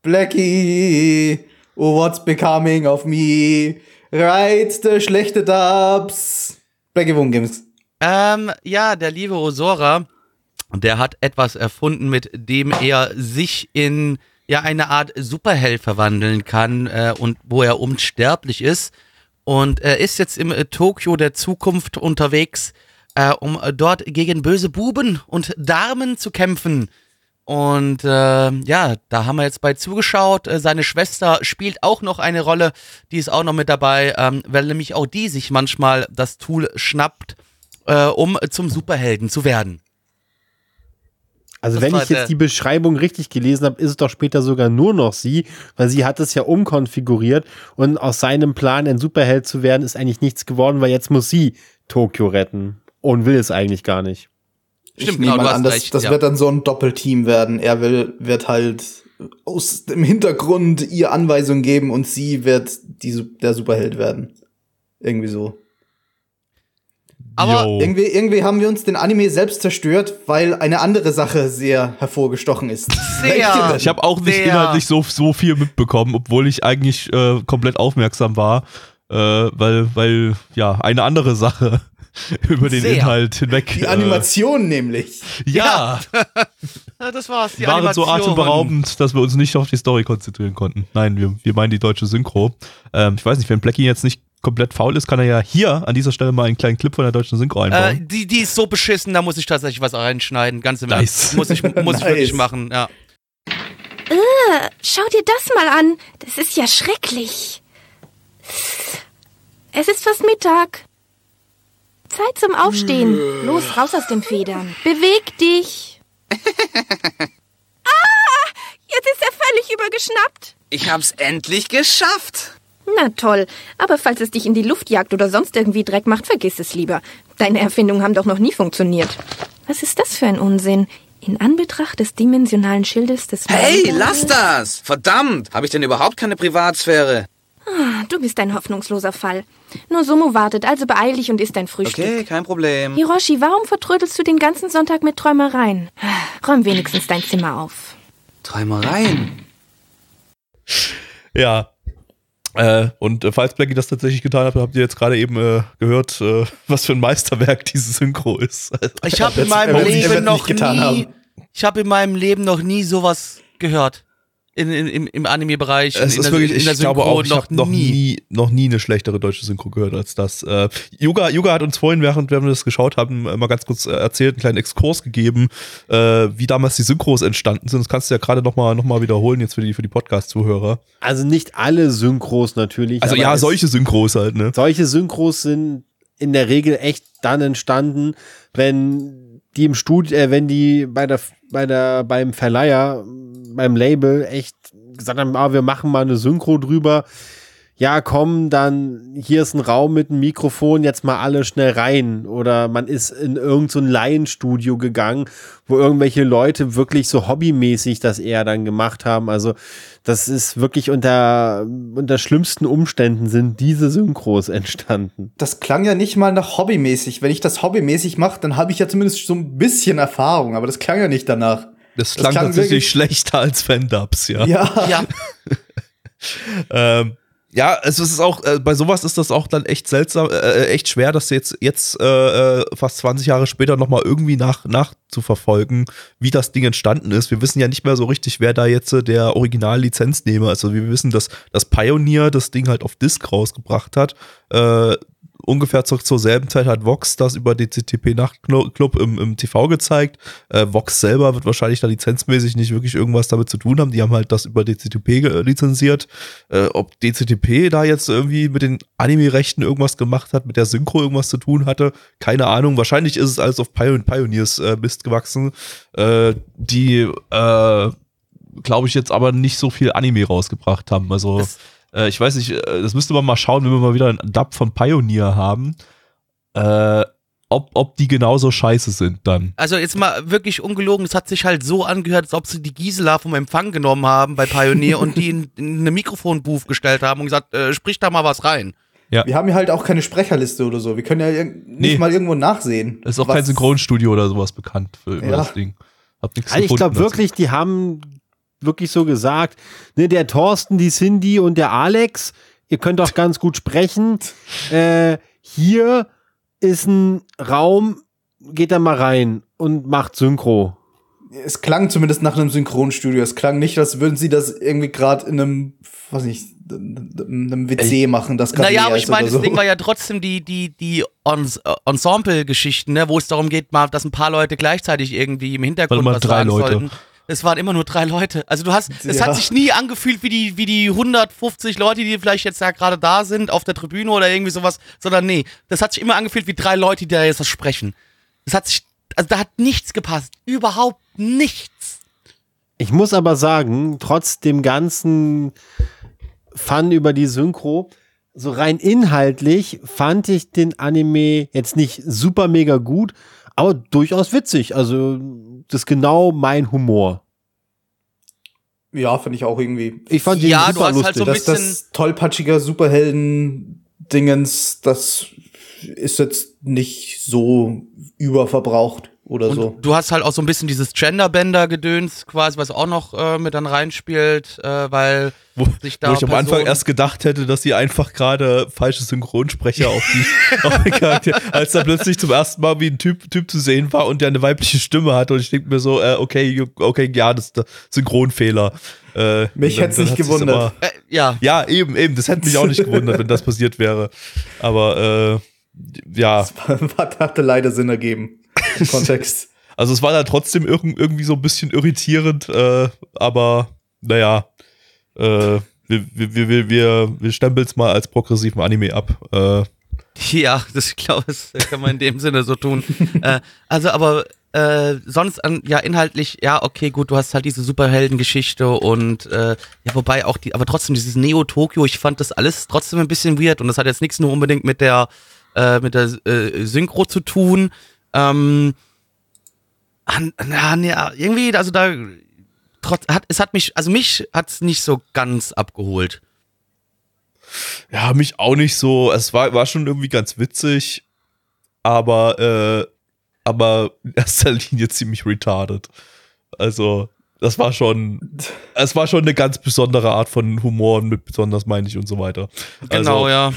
Blackie, oh, what's becoming of me? Right, the schlechte Dubs. Blackie Wohn Games. Ähm, ja, der liebe Osora, der hat etwas erfunden, mit dem er sich in ja eine Art Superheld verwandeln kann äh, und wo er unsterblich ist. Und er ist jetzt im äh, Tokio der Zukunft unterwegs, äh, um äh, dort gegen böse Buben und Damen zu kämpfen. Und äh, ja, da haben wir jetzt bei zugeschaut. Äh, seine Schwester spielt auch noch eine Rolle, die ist auch noch mit dabei, ähm, weil nämlich auch die sich manchmal das Tool schnappt, äh, um zum Superhelden zu werden. Also Das wenn ich jetzt die Beschreibung richtig gelesen habe, ist es doch später sogar nur noch sie, weil sie hat es ja umkonfiguriert und aus seinem Plan, ein Superheld zu werden, ist eigentlich nichts geworden, weil jetzt muss sie Tokio retten und will es eigentlich gar nicht. Stimmt, ich nehme genau, mal an, das, recht, das ja. wird dann so ein Doppelteam werden. Er will, wird halt aus dem Hintergrund ihr Anweisungen geben und sie wird die, der Superheld werden. Irgendwie so. Aber Yo. Irgendwie, irgendwie haben wir uns den Anime selbst zerstört, weil eine andere Sache sehr hervorgestochen ist. Sehr. Ich habe auch nicht Der- inhaltlich so, so viel mitbekommen, obwohl ich eigentlich äh, komplett aufmerksam war, äh, weil, weil, ja, eine andere Sache (laughs) über den Sehr. Inhalt hinweg. Die Animation nämlich. Äh, ja, (laughs) ja, das war's. Die waren so Animation. atemberaubend, dass wir uns nicht auf die Story konzentrieren konnten. Nein, wir, wir meinen die deutsche Synchro. Ähm, ich weiß nicht, wenn Blackie jetzt nicht komplett faul ist, kann er ja hier an dieser Stelle mal einen kleinen Clip von der deutschen Synchro Äh, einbauen. die, die ist so beschissen, da muss ich tatsächlich was reinschneiden. Ganz im Nice. Ernst. Muss ich, muss ich (laughs) Nice. wirklich machen, ja. Schau dir das mal an. Das ist ja schrecklich. Es ist fast Mittag. Zeit zum Aufstehen. Los, raus aus den Federn. Beweg dich. (laughs) ah, jetzt ist er völlig übergeschnappt. Ich hab's endlich geschafft. Na toll, aber falls es dich in die Luft jagt oder sonst irgendwie Dreck macht, vergiss es lieber. Deine Erfindungen haben doch noch nie funktioniert. Was ist das für ein Unsinn? In Anbetracht des dimensionalen Schildes des Hey, Manga- lass das! Verdammt! Habe ich denn überhaupt keine Privatsphäre? Du bist ein hoffnungsloser Fall. Nur Sumo wartet, also beeil dich und isst dein Frühstück. Okay, kein Problem. Hiroshi, warum vertrödelst du den ganzen Sonntag mit Träumereien? Räum wenigstens dein Zimmer auf. Träumereien. Ja. Äh, und äh, falls Blackie das tatsächlich getan hat, habt ihr jetzt gerade eben äh, gehört, äh, was für ein Meisterwerk (laughs) dieses Synchro ist. Ich habe in meinem Leben noch nie, haben. ich habe in meinem Leben noch nie sowas gehört. In, in, im, Im Anime-Bereich. Es in ist der- wirklich, in ich glaube Synchro auch, ich habe noch nie, noch nie eine schlechtere deutsche Synchro gehört als das. Äh, Yuga, Yuga hat uns vorhin, während wir das geschaut haben, mal ganz kurz äh, erzählt, einen kleinen Exkurs gegeben, äh, wie damals die Synchros entstanden sind. Das kannst du ja gerade nochmal noch mal wiederholen jetzt für die, für die Podcast-Zuhörer. Also nicht alle Synchros natürlich. Also ja, solche Synchros halt, ne? Solche Synchros sind in der Regel echt dann entstanden, wenn die im Studio, äh, wenn die bei der, bei der, beim Verleiher, beim Label echt gesagt haben, ah, wir machen mal eine Synchro drüber. Ja, komm, dann hier ist ein Raum mit einem Mikrofon, jetzt mal alle schnell rein. Oder man ist in irgendein so ein Laienstudio gegangen, wo irgendwelche Leute wirklich so hobbymäßig das eher dann gemacht haben. Also das ist wirklich unter, unter schlimmsten Umständen sind diese Synchros entstanden. Das klang ja nicht mal nach hobbymäßig. Wenn ich das hobbymäßig mache, dann habe ich ja zumindest so ein bisschen Erfahrung, aber das klang ja nicht danach. Das Das klang, klang tatsächlich schlechter als Fan-Dubs, ja. Ja. Ja, (laughs) Ähm, ja, es ist auch, äh, bei sowas ist das auch dann echt seltsam, äh, echt schwer, das jetzt, jetzt äh, äh, fast 20 Jahre später nochmal irgendwie nach, nachzuverfolgen, wie das Ding entstanden ist. Wir wissen ja nicht mehr so richtig, wer da jetzt äh, der Original-Lizenznehmer ist. Also wir wissen, dass, dass Pioneer das Ding halt auf Disk rausgebracht hat. Äh, ungefähr zur, zur selben Zeit hat Vox das über DCTP Nachtclub im, im TV gezeigt. Äh, Vox selber wird wahrscheinlich da lizenzmäßig nicht wirklich irgendwas damit zu tun haben. Die haben halt das über DCTP ge- lizenziert. Äh, ob DCTP da jetzt irgendwie mit den Anime-Rechten irgendwas gemacht hat, mit der Synchro irgendwas zu tun hatte, keine Ahnung. Wahrscheinlich ist es alles auf Pion Pioneers äh, Mist gewachsen, äh, die, äh, glaube ich, jetzt aber nicht so viel Anime rausgebracht haben. Also Das- äh, ich weiß nicht, äh, das müsste man mal schauen, wenn wir mal wieder einen Dub von Pioneer haben, äh, ob, ob die genauso scheiße sind dann. also jetzt mal wirklich ungelogen, es hat sich halt so angehört, als ob sie die Gisela vom Empfang genommen haben bei Pioneer und die in, in eine Mikrofonbooth gestellt haben und gesagt, äh, sprich da mal was rein. Wir haben hier halt auch keine Sprecherliste oder so. Wir können ja nicht Nee. mal irgendwo nachsehen. Es ist auch kein Synchronstudio oder sowas bekannt für über Ja. das Ding. Hab nichts Also ich gefunden glaube dazu. wirklich, die haben wirklich so gesagt, ne, der Thorsten, die Cindy und der Alex, ihr könnt doch ganz gut sprechen. (laughs) Äh, hier ist ein Raum, geht da mal rein und macht Synchro. Es klang zumindest nach einem Synchronstudio. Es klang nicht, als würden sie das irgendwie gerade in einem, weiß nicht, in einem WC machen, das Naja, aber ich meine, das Ding war ja trotzdem die, die, die äh, Ensemble-Geschichten, ne, wo es darum geht, mal, dass ein paar Leute gleichzeitig irgendwie im Hintergrund Warte mal, was drei sagen Leute. sollten. Es waren immer nur drei Leute. Also du hast, es Ja. hat sich nie angefühlt wie die, wie die 150 Leute, die vielleicht jetzt ja gerade da sind, auf der Tribüne oder irgendwie sowas, sondern nee, das hat sich immer angefühlt wie drei Leute, die da jetzt was sprechen. Das hat sich, also da hat nichts gepasst. Überhaupt nichts. Ich muss aber sagen, trotz dem ganzen Fun über die Synchro, so rein inhaltlich fand ich den Anime jetzt nicht super mega gut, aber durchaus witzig. Also das ist genau mein Humor. Ja, finde ich auch irgendwie. Ich fand den Ja, du super hast halt lustig. so ein Das, bisschen- das tollpatschiger Superhelden-Dingens, das ist jetzt nicht so überverbraucht oder Und so. du hast halt auch so ein bisschen dieses Genderbender-Gedöns quasi, was auch noch äh, mit dann reinspielt, äh, weil Wo, sich da wo ich am Anfang erst gedacht hätte, dass sie einfach gerade falsche Synchronsprecher auf die, (laughs) auf die Charaktere, als da plötzlich zum ersten Mal wie ein Typ, typ zu sehen war und der eine weibliche Stimme hat und ich denke mir so, äh, okay, okay, ja, das ist der Synchronfehler. Äh, Mich hätt's dann nicht gewundert. aber- Äh, ja, Ja, eben, eben, das hätte mich auch nicht gewundert, wenn das passiert wäre. Aber äh, ja, (laughs) Hat, hatte leider Sinn ergeben. (laughs) Kontext. also es war da trotzdem irg irgendwie so ein bisschen irritierend, äh, aber naja, äh, wir, wir, wir, wir, wir, stempeln es mal als progressiven Anime ab. Äh, ja, das ich glaube, das kann man in dem Sinne so tun. (laughs) äh, also, aber äh, sonst an, ja, inhaltlich, ja, okay, gut, du hast halt diese Superheldengeschichte und äh, ja, wobei auch die, aber trotzdem dieses Neo-Tokio, ich fand das alles trotzdem ein bisschen weird und das hat jetzt nichts nur unbedingt mit der, äh, mit der äh, Synchro zu tun. Ähm, an, na, nee, irgendwie, also da, trotz, hat, es hat mich, also mich hat's nicht so ganz abgeholt. ja, mich auch nicht so. Es war, war schon irgendwie ganz witzig, aber, äh, aber in erster Linie ziemlich retarded. Also, Das war schon, es war schon eine ganz besondere Art von Humor mit besonders meine ich und so weiter. Genau, also, ja.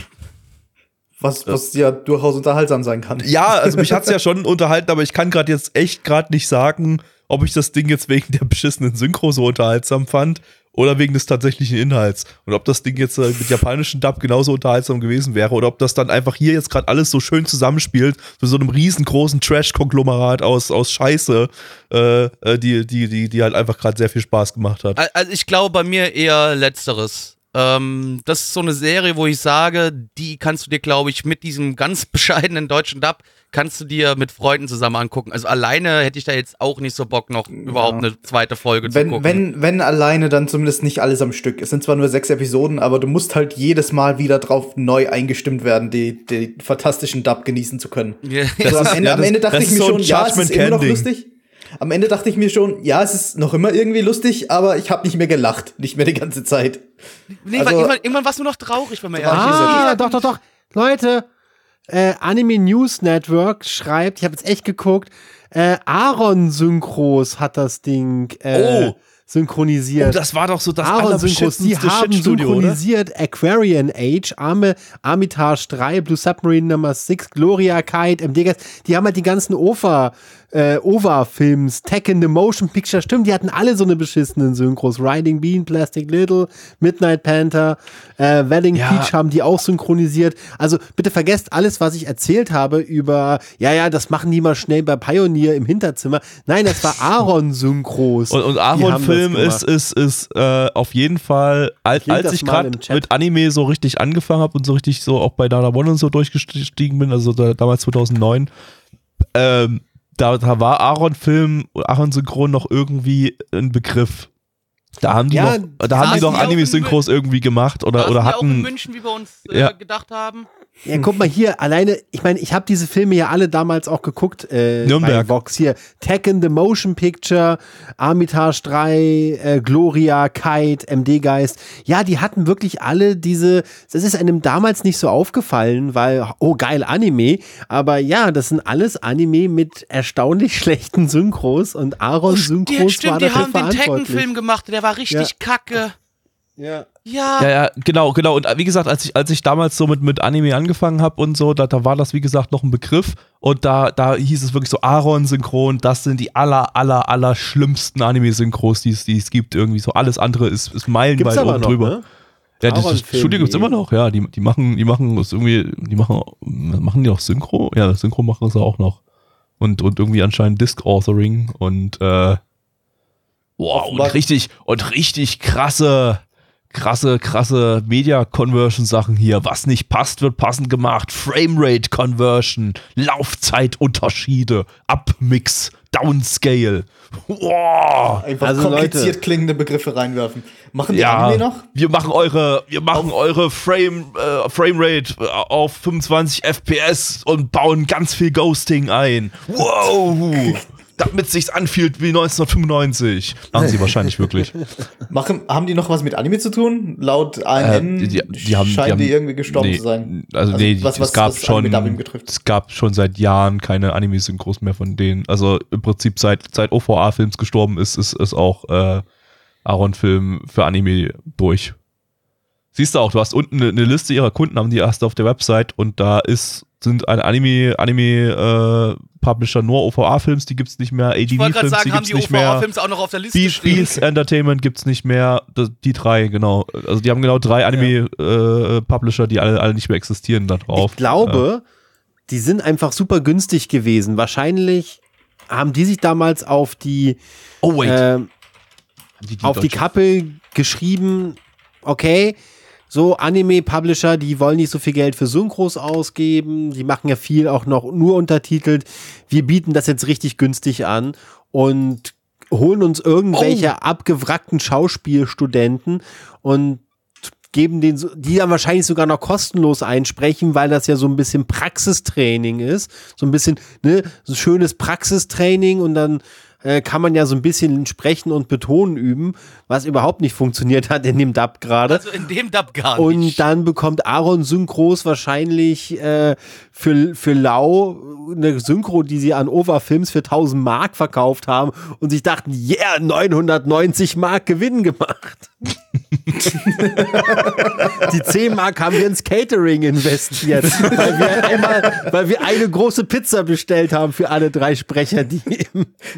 Was, was ja durchaus unterhaltsam sein kann. Ja, also mich hat's ja (laughs) schon unterhalten, aber ich kann gerade jetzt echt gerade nicht sagen, ob ich das Ding jetzt wegen der beschissenen Synchro so unterhaltsam fand oder wegen des tatsächlichen Inhalts. Und ob das Ding jetzt äh, mit japanischen Dub genauso unterhaltsam gewesen wäre oder ob das dann einfach hier jetzt gerade alles so schön zusammenspielt, mit so einem riesengroßen Trash-Konglomerat aus, aus Scheiße, äh, äh, die, die, die, die halt einfach gerade sehr viel Spaß gemacht hat. Also ich glaube bei mir eher letzteres. Ähm, das ist so eine Serie, wo ich sage, die kannst du dir, glaube ich, mit diesem ganz (laughs) bescheidenen deutschen Dub, kannst du dir mit Freunden zusammen angucken. Also alleine hätte ich da jetzt auch nicht so Bock, noch überhaupt eine zweite Folge zu Wenn, gucken. wenn, wenn alleine, dann zumindest nicht alles am Stück. Es sind zwar nur sechs Episoden, aber du musst halt jedes Mal wieder drauf neu eingestimmt werden, die, die fantastischen Dub genießen zu können. Ja. Also am, Ende, ja, am das- Ende dachte ich mir so schon, ja, es ist immer noch lustig. Am Ende dachte ich mir schon, ja, es ist noch immer irgendwie lustig, aber ich habe nicht mehr gelacht. Nicht mehr die ganze Zeit. nee, also- weil irgendwann, irgendwann warst du noch traurig, wenn man ehrlich ich ist. Ah, doch, doch, doch. Leute, äh, Anime News Network schreibt, ich habe jetzt echt geguckt, äh, Aaron Synchros hat das Ding äh, Oh. synchronisiert. Oh, das war doch so das Aaron Synchros, die haben Shitstudio, oder? synchronisiert Aquarian Age, Arme, Armitage 3, Blue Submarine Number 6, Gloria Kite, MD Guys, die haben halt die ganzen OVA, äh, OVA-Films, Tekken, The Motion Picture, stimmt, die hatten alle so eine beschissenen Synchros. Riding Bean, Plastic Little, Midnight Panther, äh, Wedding Ja. Peach haben die auch synchronisiert. Also bitte vergesst alles, was ich erzählt habe über, ja, ja, das machen die mal schnell bei Pioneer im Hinterzimmer. Nein, das war (laughs) Aaron Synchros. Und, und Aaron-Film ist, ist, ist äh, auf jeden Fall, als, als ich gerade mit Anime so richtig angefangen habe und so richtig so auch bei Dana One und so durchgestiegen bin, also da, damals 2009, ähm, da, da war Aaron-Film, Aaron-Synchron noch irgendwie ein Begriff. Da haben die Ja, noch, da haben die noch Anime-Synchros irgendwie gemacht oder, oder die auch in hatten. München, wie wir uns äh, Ja. gedacht haben. Ja, guck mal hier, alleine, ich meine, ich habe diese Filme ja alle damals auch geguckt. Äh, Nürnberg. Bei Vox hier. Tekken, The Motion Picture, Armitage 3, äh, Gloria, Kite, MD Geist. Ja, die hatten wirklich alle diese, das ist einem damals nicht so aufgefallen, weil, oh geil, Anime. Aber ja, das sind alles Anime mit erstaunlich (laughs) schlechten Synchros und Aaron Synchros Ja, war stimmt, die haben den. Tekken-Film gemacht, der war richtig Ja. kacke. Ja. Ja. Ja, ja, genau, genau. Und äh, wie gesagt, als ich, als ich damals so mit, mit Anime angefangen habe und so, da, da war das, wie gesagt, noch ein Begriff. Und da, da hieß es wirklich so Aaron-Synchron, das sind die aller, aller, aller schlimmsten Anime-Synchros, die es, die es gibt. Irgendwie so alles andere ist, ist meilenweit oben noch, drüber. ne? Ja, das, das Aaron-Film, Studio gibt's die- immer noch, ja. Die, die machen, die machen das irgendwie, die machen, machen die auch Synchro? Ja, das Synchro machen sie auch noch. Und, und irgendwie anscheinend Disc-Authoring und äh, wow, und richtig, und richtig krasse, krasse, krasse Media-Conversion-Sachen hier. Was nicht passt, wird passend gemacht. Framerate-Conversion, Laufzeitunterschiede, Upmix, Downscale. Wow. Einfach Also, kompliziert Leute. klingende Begriffe reinwerfen. Machen die Ja, Anime noch? wir machen eure, wir machen eure Frame, äh, Framerate äh, auf 25 FPS und bauen ganz viel Ghosting ein. Wow! (laughs) Damit sich's anfühlt wie 1995. Machen sie wahrscheinlich wirklich. (laughs) Machen, haben die noch was mit Anime zu tun? Laut ANN Äh, die, die haben, scheinen die, die, haben, irgendwie gestorben nee, zu sein. Also, Also nee, was- was- es gab was schon, es gab schon seit Jahren keine Anime-Synchros mehr von denen. Also im Prinzip seit, seit OVA-Films gestorben ist, ist, ist auch äh, Aaron-Film für Anime durch. Siehst du auch, du hast unten eine, eine Liste ihrer Kunden, haben die du auf der Website und da ist, sind ein Anime, Anime, äh, Publisher nur OVA-Films, die gibt's nicht mehr, Ich wollte gerade ADV-Films, sagen, die haben gibt's die nicht mehr. OVA-Films auch noch auf der Liste Beast, stehen? Beast Entertainment gibt's nicht mehr. Das, die drei, genau. Also die haben genau drei Anime-Publisher, die alle, alle nicht mehr existieren da drauf. Ich glaube, die sind einfach super günstig gewesen. Wahrscheinlich haben die sich damals auf die, oh, wait. ähm, die, auf die deutsche- Kappe geschrieben, okay, so Anime-Publisher, die wollen nicht so viel Geld für Synchros ausgeben, die machen ja viel auch noch nur untertitelt. Wir bieten das jetzt richtig günstig an und holen uns irgendwelche Oh. abgewrackten Schauspielstudenten und geben den, die dann wahrscheinlich sogar noch kostenlos einsprechen, weil das ja so ein bisschen Praxistraining ist. So ein bisschen, ne, so schönes Praxistraining und dann äh, kann man ja so ein bisschen sprechen und betonen üben, was überhaupt nicht funktioniert hat in dem Dub gerade. Also in dem Dub gar Und nicht. dann bekommt Aaron Synchros wahrscheinlich äh, für, für Lau eine Synchro, die sie an Ova Films für 1000 Mark verkauft haben und sich dachten, yeah, 990 Mark Gewinn gemacht. (laughs) die 10 Mark haben wir ins Catering investiert, weil wir einmal, weil wir eine große Pizza bestellt haben für alle drei Sprecher, die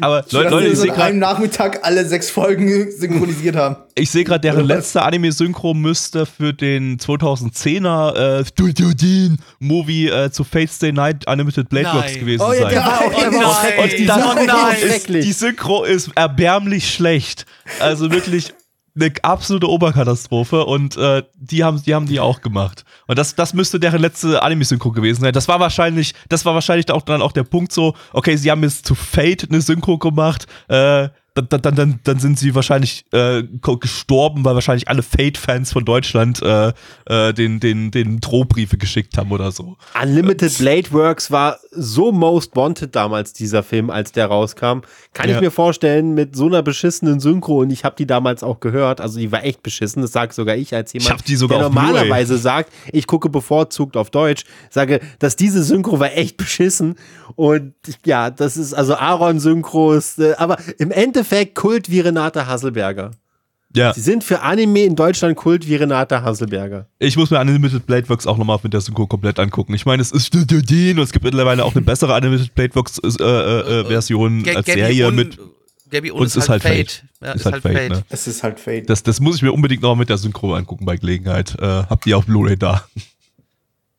Aber Leute, Leute wir ich so sehe an einem gerade, Nachmittag alle sechs Folgen synchronisiert haben. ich sehe gerade, deren letzte Anime-Synchro müsste für den 2010er äh, Studio Dean Movie äh, zu Fate Stay Night Animated Blade. Works gewesen Oh ja, sein. der war auch, der war auch Das Oh war nein. ist, die Synchro ist erbärmlich schlecht. Also wirklich eine absolute Oberkatastrophe und äh, die haben die haben die auch gemacht. Und das das müsste deren letzte Anime-Synchro gewesen sein. Das war wahrscheinlich das war wahrscheinlich auch dann auch der Punkt so, okay, sie haben jetzt zu Fate eine Synchro gemacht, äh, dann, dann, dann, dann sind sie wahrscheinlich äh, gestorben, weil wahrscheinlich alle Fate-Fans von Deutschland äh, äh, den, den, den Drohbriefe geschickt haben oder so. Unlimited Blade Works war so most wanted damals, dieser Film, als der rauskam. Kann Ja. ich mir vorstellen, mit so einer beschissenen Synchro, und ich habe die damals auch gehört, also die war echt beschissen, das sage sogar ich als jemand, sogar der normalerweise sagt, ich gucke bevorzugt auf Deutsch, sage, dass diese Synchro war echt beschissen und ja, das ist also Aaron Synchros, äh, aber im Endeffekt Kult wie Renate Hasselberger. Ja, Sie sind für Anime in Deutschland Kult wie Renate Hasselberger. ich muss mir Unlimited Blade Works auch nochmal mit der Synchro komplett angucken. Ich meine, es ist Studio Dean und es gibt mittlerweile auch eine bessere Unlimited Blade Works äh, äh, äh, Version Ga- als Gabi Serie und- mit. Gabi und uns ist halt Fate. Ja, Ist halt Fate, ne? Es ist halt Fate. Das, das muss ich mir unbedingt noch mit der Synchro angucken bei Gelegenheit. Äh, habt ihr auf Blu-ray da?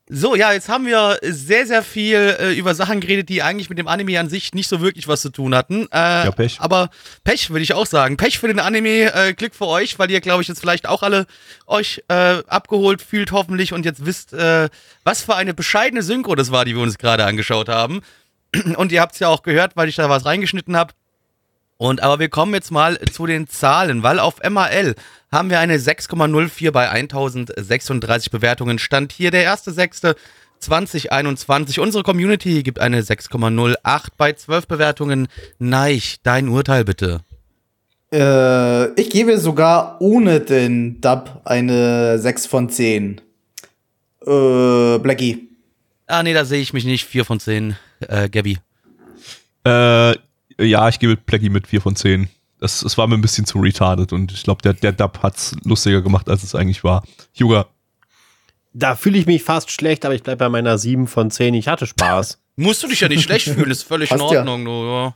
So, ja, jetzt haben wir sehr, sehr viel äh, über Sachen geredet, die eigentlich mit dem Anime an sich nicht so wirklich was zu tun hatten. Äh, Ja, Pech. Aber Pech würde ich auch sagen. Pech für den Anime, äh, Glück für euch, weil ihr, glaube ich, jetzt vielleicht auch alle euch äh, abgeholt fühlt hoffentlich und jetzt wisst, äh, was für eine bescheidene Synchro das war, die wir uns gerade angeschaut haben. (clears throat) Und ihr habt es ja auch gehört, weil ich da was reingeschnitten habe. Und aber wir kommen jetzt mal zu den Zahlen, weil auf MAL haben wir eine 6,04 bei 1036 Bewertungen. Stand hier der 1.6.2021. Unsere Community gibt eine 6,08 bei 12 Bewertungen. Neich, dein Urteil bitte. Äh, ich gebe sogar ohne den Dub eine 6 von 10. Äh, Blackie. Ah, nee, da sehe ich mich nicht. 4 von 10, äh, Gabby. Äh, ja, ich gebe Plaggy mit 4 von 10. Das, es war mir ein bisschen zu retarded und ich glaube, der, der Dub hat's lustiger gemacht, als es eigentlich war. Juga, Da fühle ich mich fast schlecht, aber ich bleibe bei meiner 7 von 10. Ich hatte Spaß. (laughs) Musst du dich ja nicht schlecht fühlen, ist völlig in Passt ja. Ordnung. Du, ja.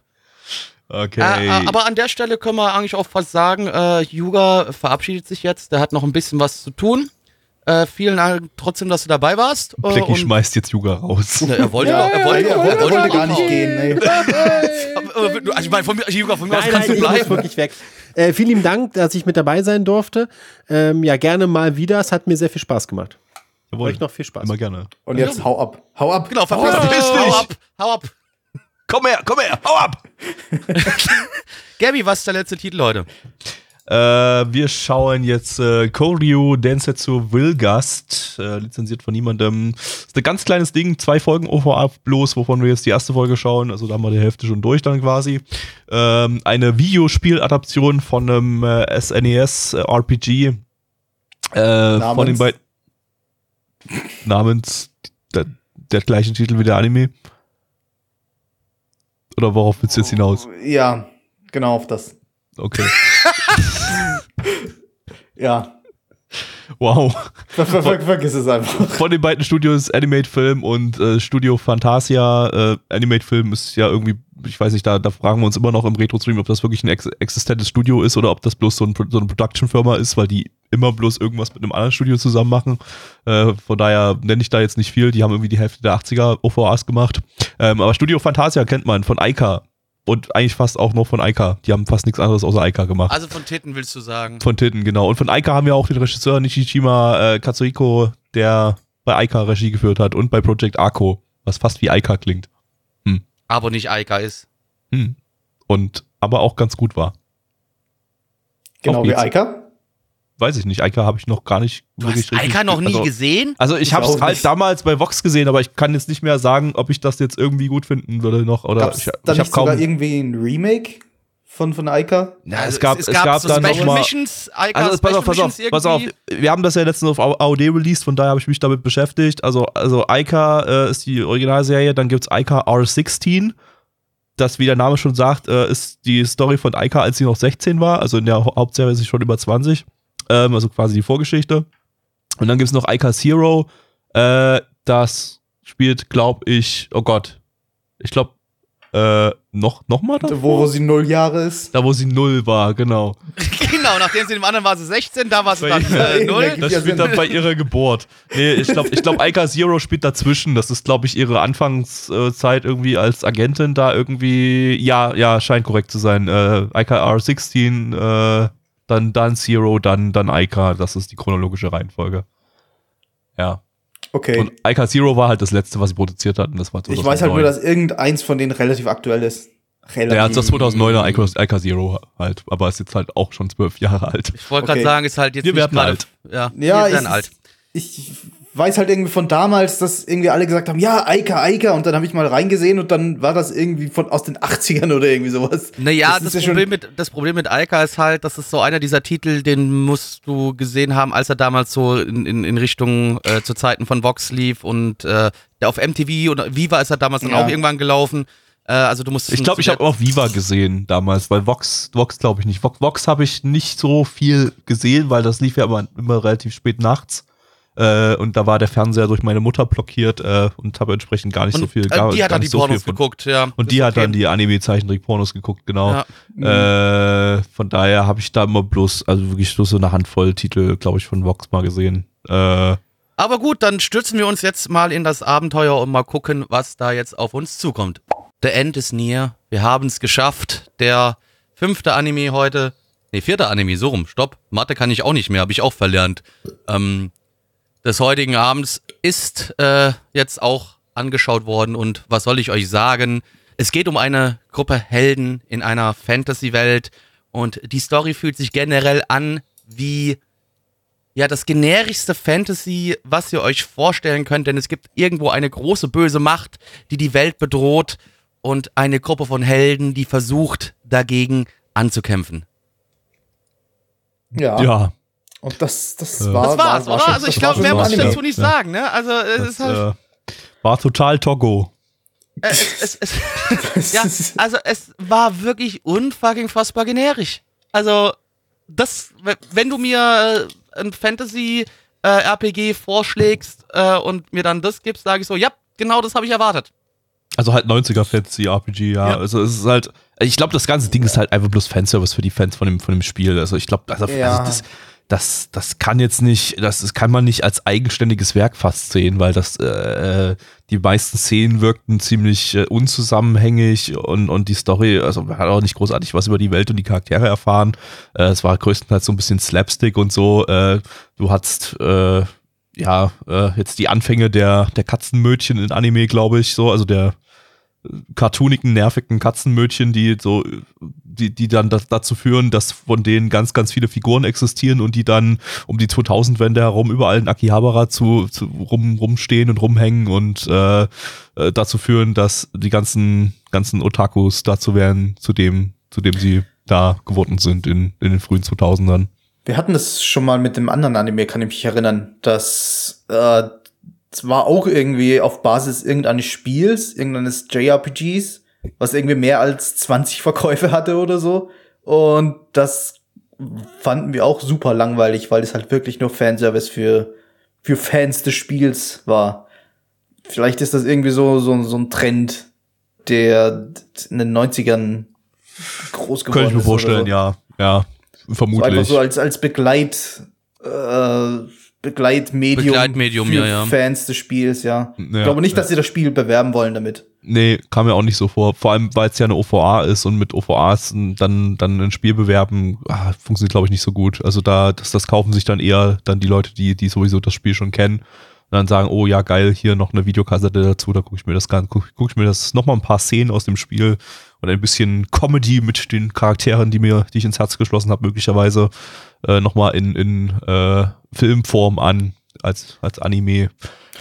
okay. Äh, äh, aber an der Stelle können wir eigentlich auch fast sagen, äh, Yuga verabschiedet sich jetzt. Der hat noch ein bisschen was zu tun. Äh, vielen Dank trotzdem, dass du dabei warst. Äh, und- schmeißt jetzt Juga raus. Ne, er wollte, doch- er wollte, er, er wollte, er wollte gar nicht gehen. Nee. (laughs) Also ich meine, von mir, Yuga, von mir aus Nein, kannst nein, du ich muss bleiben. wirklich weg. Äh, vielen lieben Dank, dass ich mit dabei sein durfte. Ähm, ja, gerne mal wieder. Es hat mir sehr viel Spaß gemacht. Jawohl. Euch noch viel Spaß. Immer gerne. Und jetzt hau ab. Hau ab. Genau, hau verpiss ab. dich. Hau ab, hau ab. Komm her, komm her, hau ab! (laughs) Gabi, was ist der letzte Titel heute? Äh, wir schauen jetzt äh, Koryu Densetsu Wilgast, äh, lizenziert von niemandem. Ist ein ganz kleines Ding, zwei Folgen OVA bloß, wovon wir jetzt die erste Folge schauen. Also da haben wir die Hälfte schon durch dann quasi. Ähm, eine Videospieladaption von einem äh, SNES RPG. Äh, von den beiden namens der, der gleichen Titel wie der Anime. Oder worauf willst du jetzt hinaus? Ja, genau auf das. Okay. (laughs) Ja. Wow. Ver ver ver vergiss es einfach. von den beiden Studios Animate Film und äh, Studio Fantasia. Äh, Animate Film ist ja irgendwie, ich weiß nicht, da, da fragen wir uns immer noch im Retro-Stream, ob das wirklich ein ex existentes Studio ist oder ob das bloß so, ein, so eine Production-Firma ist, weil die immer bloß irgendwas mit einem anderen Studio zusammen machen. Äh, von daher nenne ich da jetzt nicht viel. Die haben irgendwie die Hälfte der 80er OVAs gemacht. Ähm, aber Studio Fantasia kennt man von Aika. Und eigentlich fast auch noch von Aika. Die haben fast nichts anderes außer Aika gemacht. Also von Titten willst du sagen. Von Titten, genau. Und von Aika haben wir auch den Regisseur Nishijima äh, Katsuhiko, der bei Aika Regie geführt hat und bei Project Arco, was fast wie Aika klingt. Aber nicht Aika ist. Hm. Und aber auch ganz gut war. Genau wie. Eika. Weiß ich nicht. Aika habe ich noch gar nicht Du wirklich hast Aika noch nie also, gesehen? Also ich Ich habe es halt nicht. damals bei Vox gesehen, aber ich kann jetzt nicht mehr sagen, ob ich das jetzt irgendwie gut finden würde noch oder Gab's ich, da ich habe nicht sogar kaum irgendwie ein Remake? von, von Aika? Ja, es gab- es gab so dann Special noch mal- Missions, Ica Also pass auf, pass auf, Missions pass auf. Wir haben das ja letztens auf AOD released, von daher habe ich mich damit beschäftigt. Also, also Ica äh, ist die Originalserie, dann gibt's Ica R16. Das, wie der Name schon sagt, äh, ist die Story von Ica, als sie noch 16 war. Also in der Hau- Hauptserie ist sie schon über 20. Ähm, also quasi die Vorgeschichte. Und dann gibt's noch Ica Zero. Äh, das spielt, glaube ich, oh Gott. Ich glaube, äh, noch, noch mal da? Wo, wo sie null Jahre ist. Da, wo sie null war, genau. (laughs) Genau, nachdem sie dem anderen war sie 16, da war sie Bei- dann äh, (laughs) Ja, 0. gibt Das spielt dann bei ihrer Geburt. Nee, ich glaube, ich glaub, Ica Zero spielt dazwischen. Das ist, glaube ich, ihre Anfangszeit irgendwie als Agentin da irgendwie. Ja, ja, scheint korrekt zu sein. Äh, Ica R16, äh, dann, dann Zero, dann, dann Ica. Das ist die chronologische Reihenfolge. Ja. Okay. Und Ica Zero war halt das letzte, was sie produziert hatten. Das war 2009. ich weiß halt nur, dass irgendeins von denen relativ aktuell ist. Relativ. Ja, das 2009er Ica, Ica Zero halt. Aber ist jetzt halt auch schon zwölf Jahre alt. Ich wollte gerade Okay. sagen, ist halt jetzt Wir nicht werden gerade- alt. Ja, Ja, wir werden alt. ich weiß halt irgendwie von damals, dass irgendwie alle gesagt haben, ja, Eika, Eika, und dann habe ich mal reingesehen und dann war das irgendwie von aus den (laughs) 80ern oder irgendwie sowas. Naja, Das das, ja Problem mit, das Problem mit Alka ist halt, das ist so einer dieser Titel, den musst du gesehen haben, als er damals so in, in, in Richtung äh, zu Zeiten von Vox lief und äh, der auf MTV oder Viva ist er damals dann Ja. auch irgendwann gelaufen. Äh, also du musst Ich glaube, ich habe auch Viva gesehen damals, weil Vox, Vox glaube ich nicht. Vox, Vox habe ich nicht so viel gesehen, weil das lief ja immer, immer relativ spät nachts. Äh, und da war der Fernseher durch meine Mutter blockiert äh, und habe entsprechend gar nicht so viel. äh, Gar, die hat dann die so Pornos geguckt, ja. Und die hat okay. dann die Anime-Zeichentrick-Pornos geguckt, genau. Ja. Äh, von daher habe ich da immer bloß, also wirklich bloß so eine Handvoll Titel, glaube ich, von Vox mal gesehen. Äh, Aber gut, dann stürzen wir uns jetzt mal in das Abenteuer und mal gucken, was da jetzt auf uns zukommt. The End is near. Wir haben es geschafft. Der fünfte Anime heute. Nee, vierte Anime, so rum. Stopp. Mathe kann ich auch nicht mehr, habe ich auch verlernt. Ähm, des heutigen Abends ist äh, jetzt auch angeschaut worden und was soll ich euch sagen? Es geht um eine Gruppe Helden in einer Fantasy-Welt und die Story fühlt sich generell an wie ja, das generischste Fantasy, was ihr euch vorstellen könnt, denn es gibt irgendwo eine große böse Macht, die die Welt bedroht und eine Gruppe von Helden, die versucht, dagegen anzukämpfen. Ja. ja, Und das, das Äh. war. Das war's, war, war oder? schon- also ich das war glaube, mehr muss ich dazu nicht Ja. sagen, ne? Also es das ist halt, äh, war total Togo. äh, es, es, es, (laughs) ja, also es war wirklich unfucking fassbar generisch. Also das, wenn du mir äh, ein Fantasy äh, RPG vorschlägst äh, und mir dann das gibst, sage ich so, ja, genau das habe ich erwartet. Also halt 90er Fantasy RPG, ja. Ja. Also es ist halt, ich glaube, das ganze Ding ist halt einfach bloß Fanservice für die Fans von dem, von dem Spiel. Also ich glaube, also, Ja. also das, das, das kann jetzt nicht, das, das kann man nicht als eigenständiges Werk fast sehen, weil das, äh, die meisten Szenen wirkten ziemlich äh, unzusammenhängig und, und die Story, also man hat auch nicht großartig was über die Welt und die Charaktere erfahren. Äh, es war größtenteils so ein bisschen Slapstick und so. Äh, du hattest, äh, ja, äh, jetzt die Anfänge der, der Katzenmödchen in Anime, glaube ich, so, also der cartoonigen, nervigen Katzenmödchen, die so, die, die dann dazu führen, dass von denen ganz, ganz viele Figuren existieren und die dann um die 2000-Wende herum überall in Akihabara zu, zu rum, rumstehen und rumhängen und äh, äh, dazu führen, dass die ganzen, ganzen Otakus dazu werden, zu dem, zu dem sie da geworden sind in, in den frühen 2000ern. Wir hatten das schon mal mit dem anderen Anime, kann ich mich erinnern, dass äh, es war auch irgendwie auf Basis irgendeines Spiels, irgendeines JRPGs, was irgendwie mehr als 20 Verkäufe hatte oder so. Und das fanden wir auch super langweilig, weil es halt wirklich nur Fanservice für, für Fans des Spiels war. Vielleicht ist das irgendwie so, so, so ein Trend, der in den 90ern groß geworden Könnte ich mir vorstellen, so. ja, ja, So vermutlich. einfach so als, als Begleit, äh, Begleitmedium, Begleitmedium, für ja, ja. Fans des Spiels, ja. Ja, ich glaube nicht, dass sie das Spiel bewerben wollen damit. Nee, kam mir auch nicht so vor. Vor allem, weil es ja eine OVA ist und mit OVAs dann, dann ein Spiel bewerben, ah, funktioniert, glaube ich, nicht so gut. Also da, das, das kaufen sich dann eher dann die Leute, die, die sowieso das Spiel schon kennen. Und dann sagen, oh ja, geil, hier noch eine Videokassette dazu, da gucke ich mir das gan- guck, guck ich mir das nochmal ein paar Szenen aus dem Spiel und ein bisschen Comedy mit den Charakteren, die mir, die ich ins Herz geschlossen habe, möglicherweise äh, nochmal in, in äh, Filmform an. als, als Anime.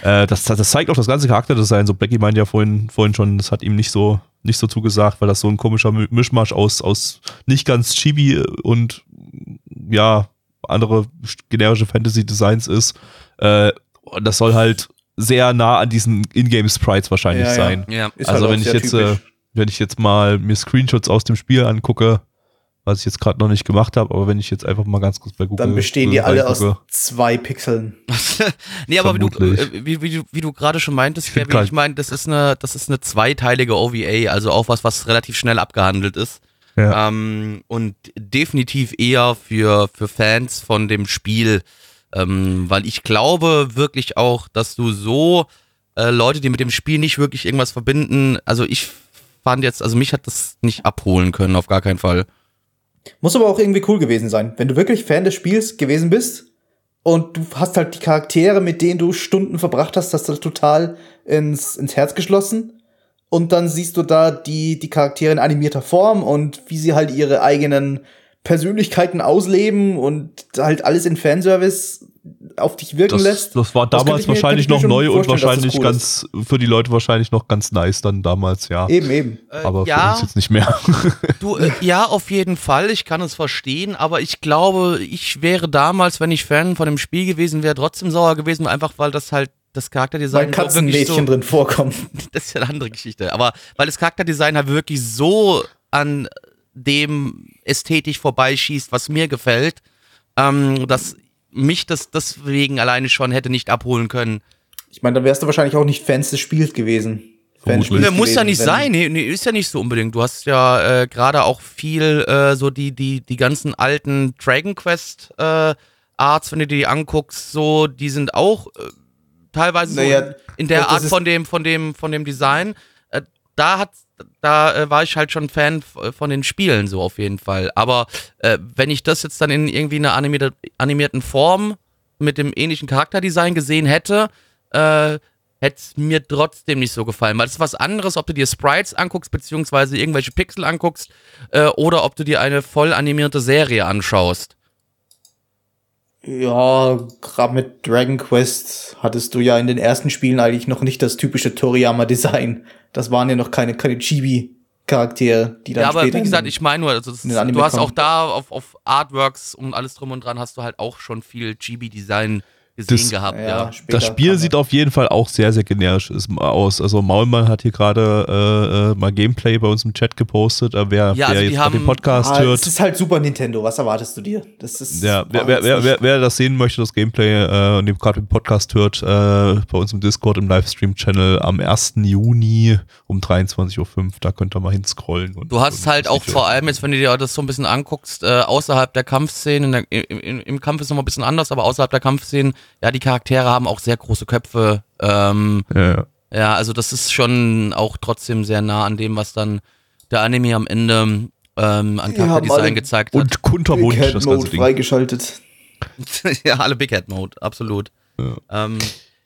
Äh, das, das zeigt auch das ganze Charakterdesign. So Blackie meint ja vorhin, vorhin schon, das hat ihm nicht so, nicht so zugesagt, weil das so ein komischer Mi- Mischmasch aus, aus nicht ganz Chibi und ja, andere generische Fantasy-Designs ist. Äh, und das soll halt sehr nah an diesen Ingame-Sprites wahrscheinlich Ja, ja. sein. Ja. Ist also halt wenn ich jetzt, äh, typisch. wenn ich jetzt mal mir Screenshots aus dem Spiel angucke, was ich jetzt gerade noch nicht gemacht habe, aber wenn ich jetzt einfach mal ganz kurz bei Google Dann bestehen die alle aus zwei Pixeln. (laughs) nee, aber wie du, äh, wie, wie, du- wie du gerade schon meintest, Ich ich meine, das ist eine, das ist eine zweiteilige OVA, also auch was, was relativ schnell abgehandelt ist. Ja. Ähm, und definitiv eher für, für Fans von dem Spiel, ähm, weil ich glaube wirklich auch, dass du so äh, Leute, die mit dem Spiel nicht wirklich irgendwas verbinden, also ich fand jetzt, also mich hat das nicht abholen können, auf gar keinen Fall. Muss aber auch irgendwie cool gewesen sein. Wenn du wirklich Fan des Spiels gewesen bist und du hast halt die Charaktere, mit denen du Stunden verbracht hast, hast du total ins, ins Herz geschlossen. Und dann siehst du da die, die Charaktere in animierter Form und wie sie halt ihre eigenen Persönlichkeiten ausleben und halt alles in Fanservice auf dich wirken das, lässt. das war Das damals mir- wahrscheinlich könnte noch mir neu und das wahrscheinlich cool ganz, für die Leute wahrscheinlich noch ganz nice dann damals, ja. Eben, eben. Äh, aber ja, für uns jetzt nicht mehr. (laughs) Du, äh, ja, auf jeden Fall. Ich kann es verstehen, aber ich glaube, ich wäre damals, wenn ich Fan von dem Spiel gewesen wäre, trotzdem sauer gewesen, einfach weil das halt das Charakterdesign Weil so wirklich Katzenmädchen so, drin vorkommen. (laughs) Das ist ja eine andere Geschichte. Aber weil das Charakterdesign halt wirklich so an dem ästhetisch vorbeischießt, was mir gefällt, ähm, dass mich das deswegen alleine schon hätte nicht abholen können. Ich meine, dann wärst du wahrscheinlich auch nicht Fans des Spiels gewesen. Fan des Vermutlich. Spiels Ne, muss ja nicht sein, nee, nee, ist ja nicht so unbedingt. Du hast ja äh, gerade auch viel äh, so die, die, die ganzen alten Dragon Quest äh, Arts, wenn du dir die anguckst, so, die sind auch äh, teilweise so Naja, in, in der Art von dem, von dem, von dem Design. Äh, da hat da äh, war ich halt schon Fan f- von den Spielen so auf jeden Fall. Aber äh, wenn ich das jetzt dann in irgendwie einer animierte, animierten Form mit dem ähnlichen Charakterdesign gesehen hätte, äh, hätte es mir trotzdem nicht so gefallen. Weil es ist was anderes, ob du dir Sprites anguckst, beziehungsweise irgendwelche Pixel anguckst, äh, oder ob du dir eine voll animierte Serie anschaust. Ja, gerade mit Dragon Quest hattest du ja in den ersten Spielen eigentlich noch nicht das typische Toriyama-Design. Das waren ja noch keine, keine Chibi-Charaktere, die dann Ja, aber wie gesagt, ich meine nur, also das, du hast auch da auf, auf Artworks und alles drum und dran hast du halt auch schon viel Chibi-Design gesehen Das- gehabt, ja. ja, Das Spiel sieht auf jeden Fall auch sehr, sehr generisch aus. Also Maulmann hat hier gerade äh, äh, mal Gameplay bei uns im Chat gepostet. Äh, wer, Ja, wer also die jetzt gerade den haben- Podcast Ah, hört, es ist halt Super Nintendo, was erwartest du dir? Das ist Ja, wer, wer, wer, wer, wer das sehen möchte, das Gameplay äh, und dem gerade den Podcast hört, äh, bei uns im Discord im Livestream-Channel am 1. Juni um 23.05 Uhr, da könnt ihr mal hinscrollen. Und, Du hast und halt das auch vor allem jetzt, wenn du dir das so ein bisschen anguckst, äh, außerhalb der Kampfszenen, in der, im, im, Kampf ist noch mal ein bisschen anders, aber außerhalb der Kampfszenen, ja, die Charaktere haben auch sehr große Köpfe. Ähm, Ja, ja. also das ist schon auch trotzdem sehr nah an dem, was dann der Anime am Ende ähm, an Charakterdesign gezeigt hat. Und kunterbunt, Big Head das Mode ganze Ding. freigeschaltet. (laughs) ja, alle Big Head Mode, absolut. Ja. Ähm,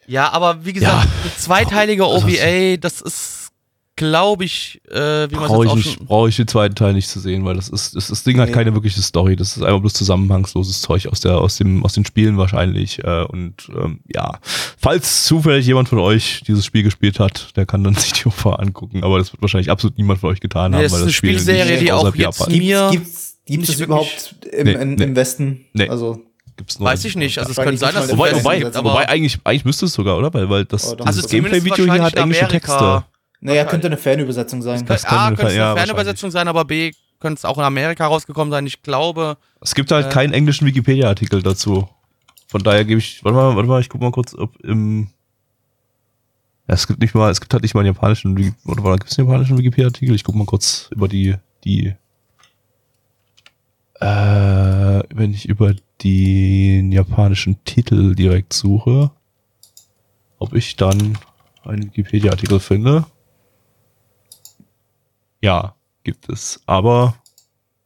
ja, aber wie gesagt, Ja, zweiteilige OVA, das ist, glaube ich, äh, wie man es Brauche ich, auch nicht- brauch ich den zweiten Teil nicht zu sehen, weil das ist, das, das Ding hat Nee. keine wirkliche Story. Das ist einfach bloß zusammenhangsloses Zeug aus, der, aus, dem, aus den Spielen wahrscheinlich. Äh, und ähm, ja, falls zufällig jemand von euch dieses Spiel gespielt hat, der kann dann (laughs) sich die OVA angucken. Aber das wird wahrscheinlich absolut niemand von euch getan Nee, haben. das ist weil eine Spiel Spielserie, die auch jetzt mir Gibt's, gibt's wirklich- überhaupt im, Nee, nee. im Westen? Nee. Also, gibt's nur Weiß ich nicht. Also es könnte sein, dass nicht Wobei, Im wobei, wobei aber- eigentlich, eigentlich müsste es sogar, oder? Weil, weil das, Oh, das es Gameplay-Video hier hat englische Texte. Naja, könnte eine Fanübersetzung sein. Das A, könnte es ja, eine Fernübersetzung sein, aber B, könnte es auch in Amerika rausgekommen sein. Ich glaube, Es gibt halt Äh. keinen englischen Wikipedia-Artikel dazu. Von daher gebe ich, warte mal, warte mal, ich guck mal kurz, ob im, ja, es gibt nicht mal, es gibt halt nicht mal einen japanischen, oder warte, gibt es einen japanischen Wikipedia-Artikel? Ich guck mal kurz über die, die, äh, wenn ich über den japanischen Titel direkt suche, ob ich dann einen Wikipedia-Artikel finde. Ja, gibt es. Aber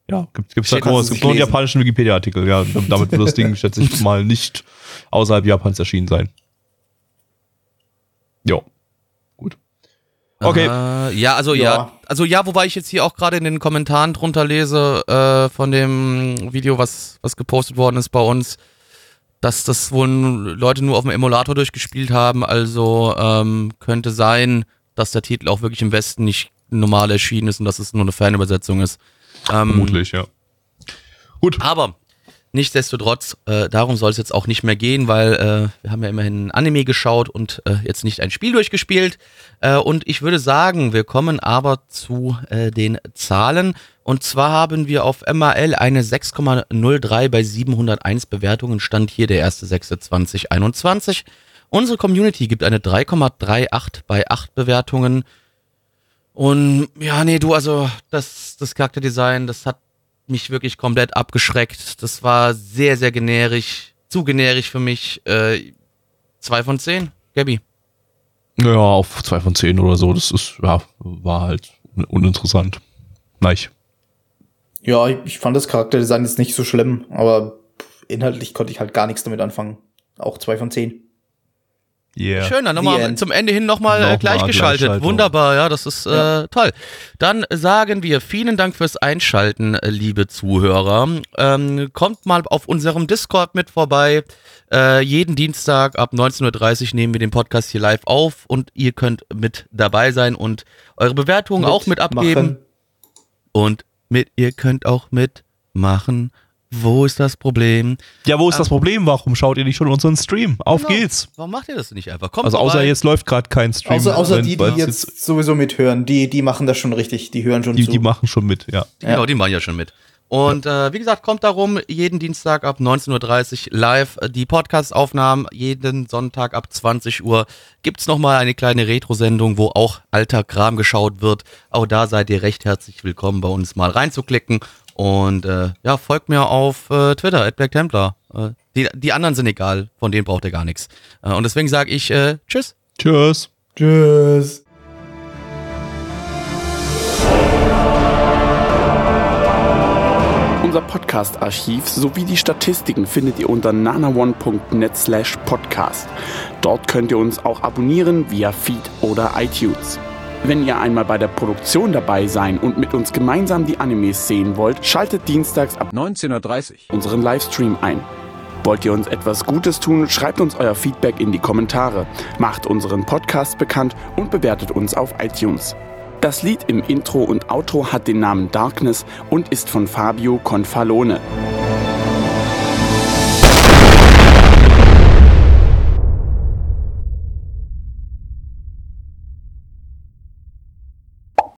ja, gibt es halt nur, das es gibt nur einen japanischen Wikipedia-Artikel. Ja, damit wird das Ding, (laughs) schätze ich mal, nicht außerhalb Japans erschienen sein. Jo. Gut. Okay. Äh, ja, also ja. Ja. Also ja, wobei ich jetzt hier auch gerade in den Kommentaren drunter lese äh, von dem Video, was, was gepostet worden ist bei uns, dass das wohl Leute nur auf dem Emulator durchgespielt haben. Also ähm, könnte sein, dass der Titel auch wirklich im Westen nicht normal erschienen ist und dass es nur eine Fanübersetzung ist. Ähm, Vermutlich, ja. Gut. aber nichtsdestotrotz, äh, darum soll es jetzt auch nicht mehr gehen, weil äh, wir haben ja immerhin ein Anime geschaut und äh, jetzt nicht ein Spiel durchgespielt. Äh, und ich würde sagen, wir kommen aber zu äh, den Zahlen. Und zwar haben wir auf MAL eine 6,03 bei 701 Bewertungen. Stand hier der 1.6.2021. Unsere Community gibt eine 3,38 bei 8 Bewertungen. Und ja, nee, du, also das, das Charakterdesign, das hat mich wirklich komplett abgeschreckt. Das war sehr, sehr generisch, zu generisch für mich. Äh, zwei von zehn, Gabby. Ja, auf zwei von zehn oder so. Das ist, ja, war halt un- uninteressant. Nein. Ja, ich, ich fand das Charakterdesign jetzt nicht so schlimm, aber inhaltlich konnte ich halt gar nichts damit anfangen. Auch zwei von zehn. Yeah. Schön, dann nochmal zum Ende hin nochmal äh, gleichgeschaltet. Gleichschaltung. Wunderbar, ja, das ist Ja. äh, toll. Dann sagen wir vielen Dank fürs Einschalten, äh, liebe Zuhörer. Ähm, kommt mal auf unserem Discord mit vorbei. Äh, jeden Dienstag ab 19.30 Uhr nehmen wir den Podcast hier live auf und ihr könnt mit dabei sein und eure Bewertungen auch mit abgeben. Machen. Und mit, ihr könnt auch mitmachen. Wo ist das Problem? Ja, wo ist das Problem? Warum schaut ihr nicht schon unseren Stream? Auf Genau. geht's. Warum macht ihr das nicht einfach? Kommt Also außer vorbei. jetzt läuft gerade kein Stream. Außer, außer die, die jetzt sowieso mithören, die, die machen das schon richtig, die hören schon die, zu. die machen schon mit, ja. Genau, die machen ja schon mit. Und äh, wie gesagt, kommt darum, jeden Dienstag ab 19.30 Uhr live äh, die Podcast-Aufnahmen. Jeden Sonntag ab 20 Uhr gibt's noch nochmal eine kleine Retro-Sendung, wo auch alter Kram geschaut wird. Auch da seid ihr recht herzlich willkommen, bei uns mal reinzuklicken. Und äh, ja, folgt mir auf äh, Twitter, at Black Templar. Äh, die, die anderen sind egal, von denen braucht ihr gar nichts. Äh, und deswegen sage ich äh, Tschüss. Tschüss. Tschüss. Unser Podcast-Archiv sowie die Statistiken findet ihr unter nanaone.net slash podcast. Dort könnt ihr uns auch abonnieren via Feed oder iTunes. Wenn ihr einmal bei der Produktion dabei sein und mit uns gemeinsam die Animes sehen wollt, schaltet dienstags ab 19.30 Uhr. unseren Livestream ein. Wollt ihr uns etwas Gutes tun, schreibt uns euer Feedback in die Kommentare, macht unseren Podcast bekannt und bewertet uns auf iTunes. Das Lied im Intro und Outro hat den Namen Darkness und ist von Fabio Confalone.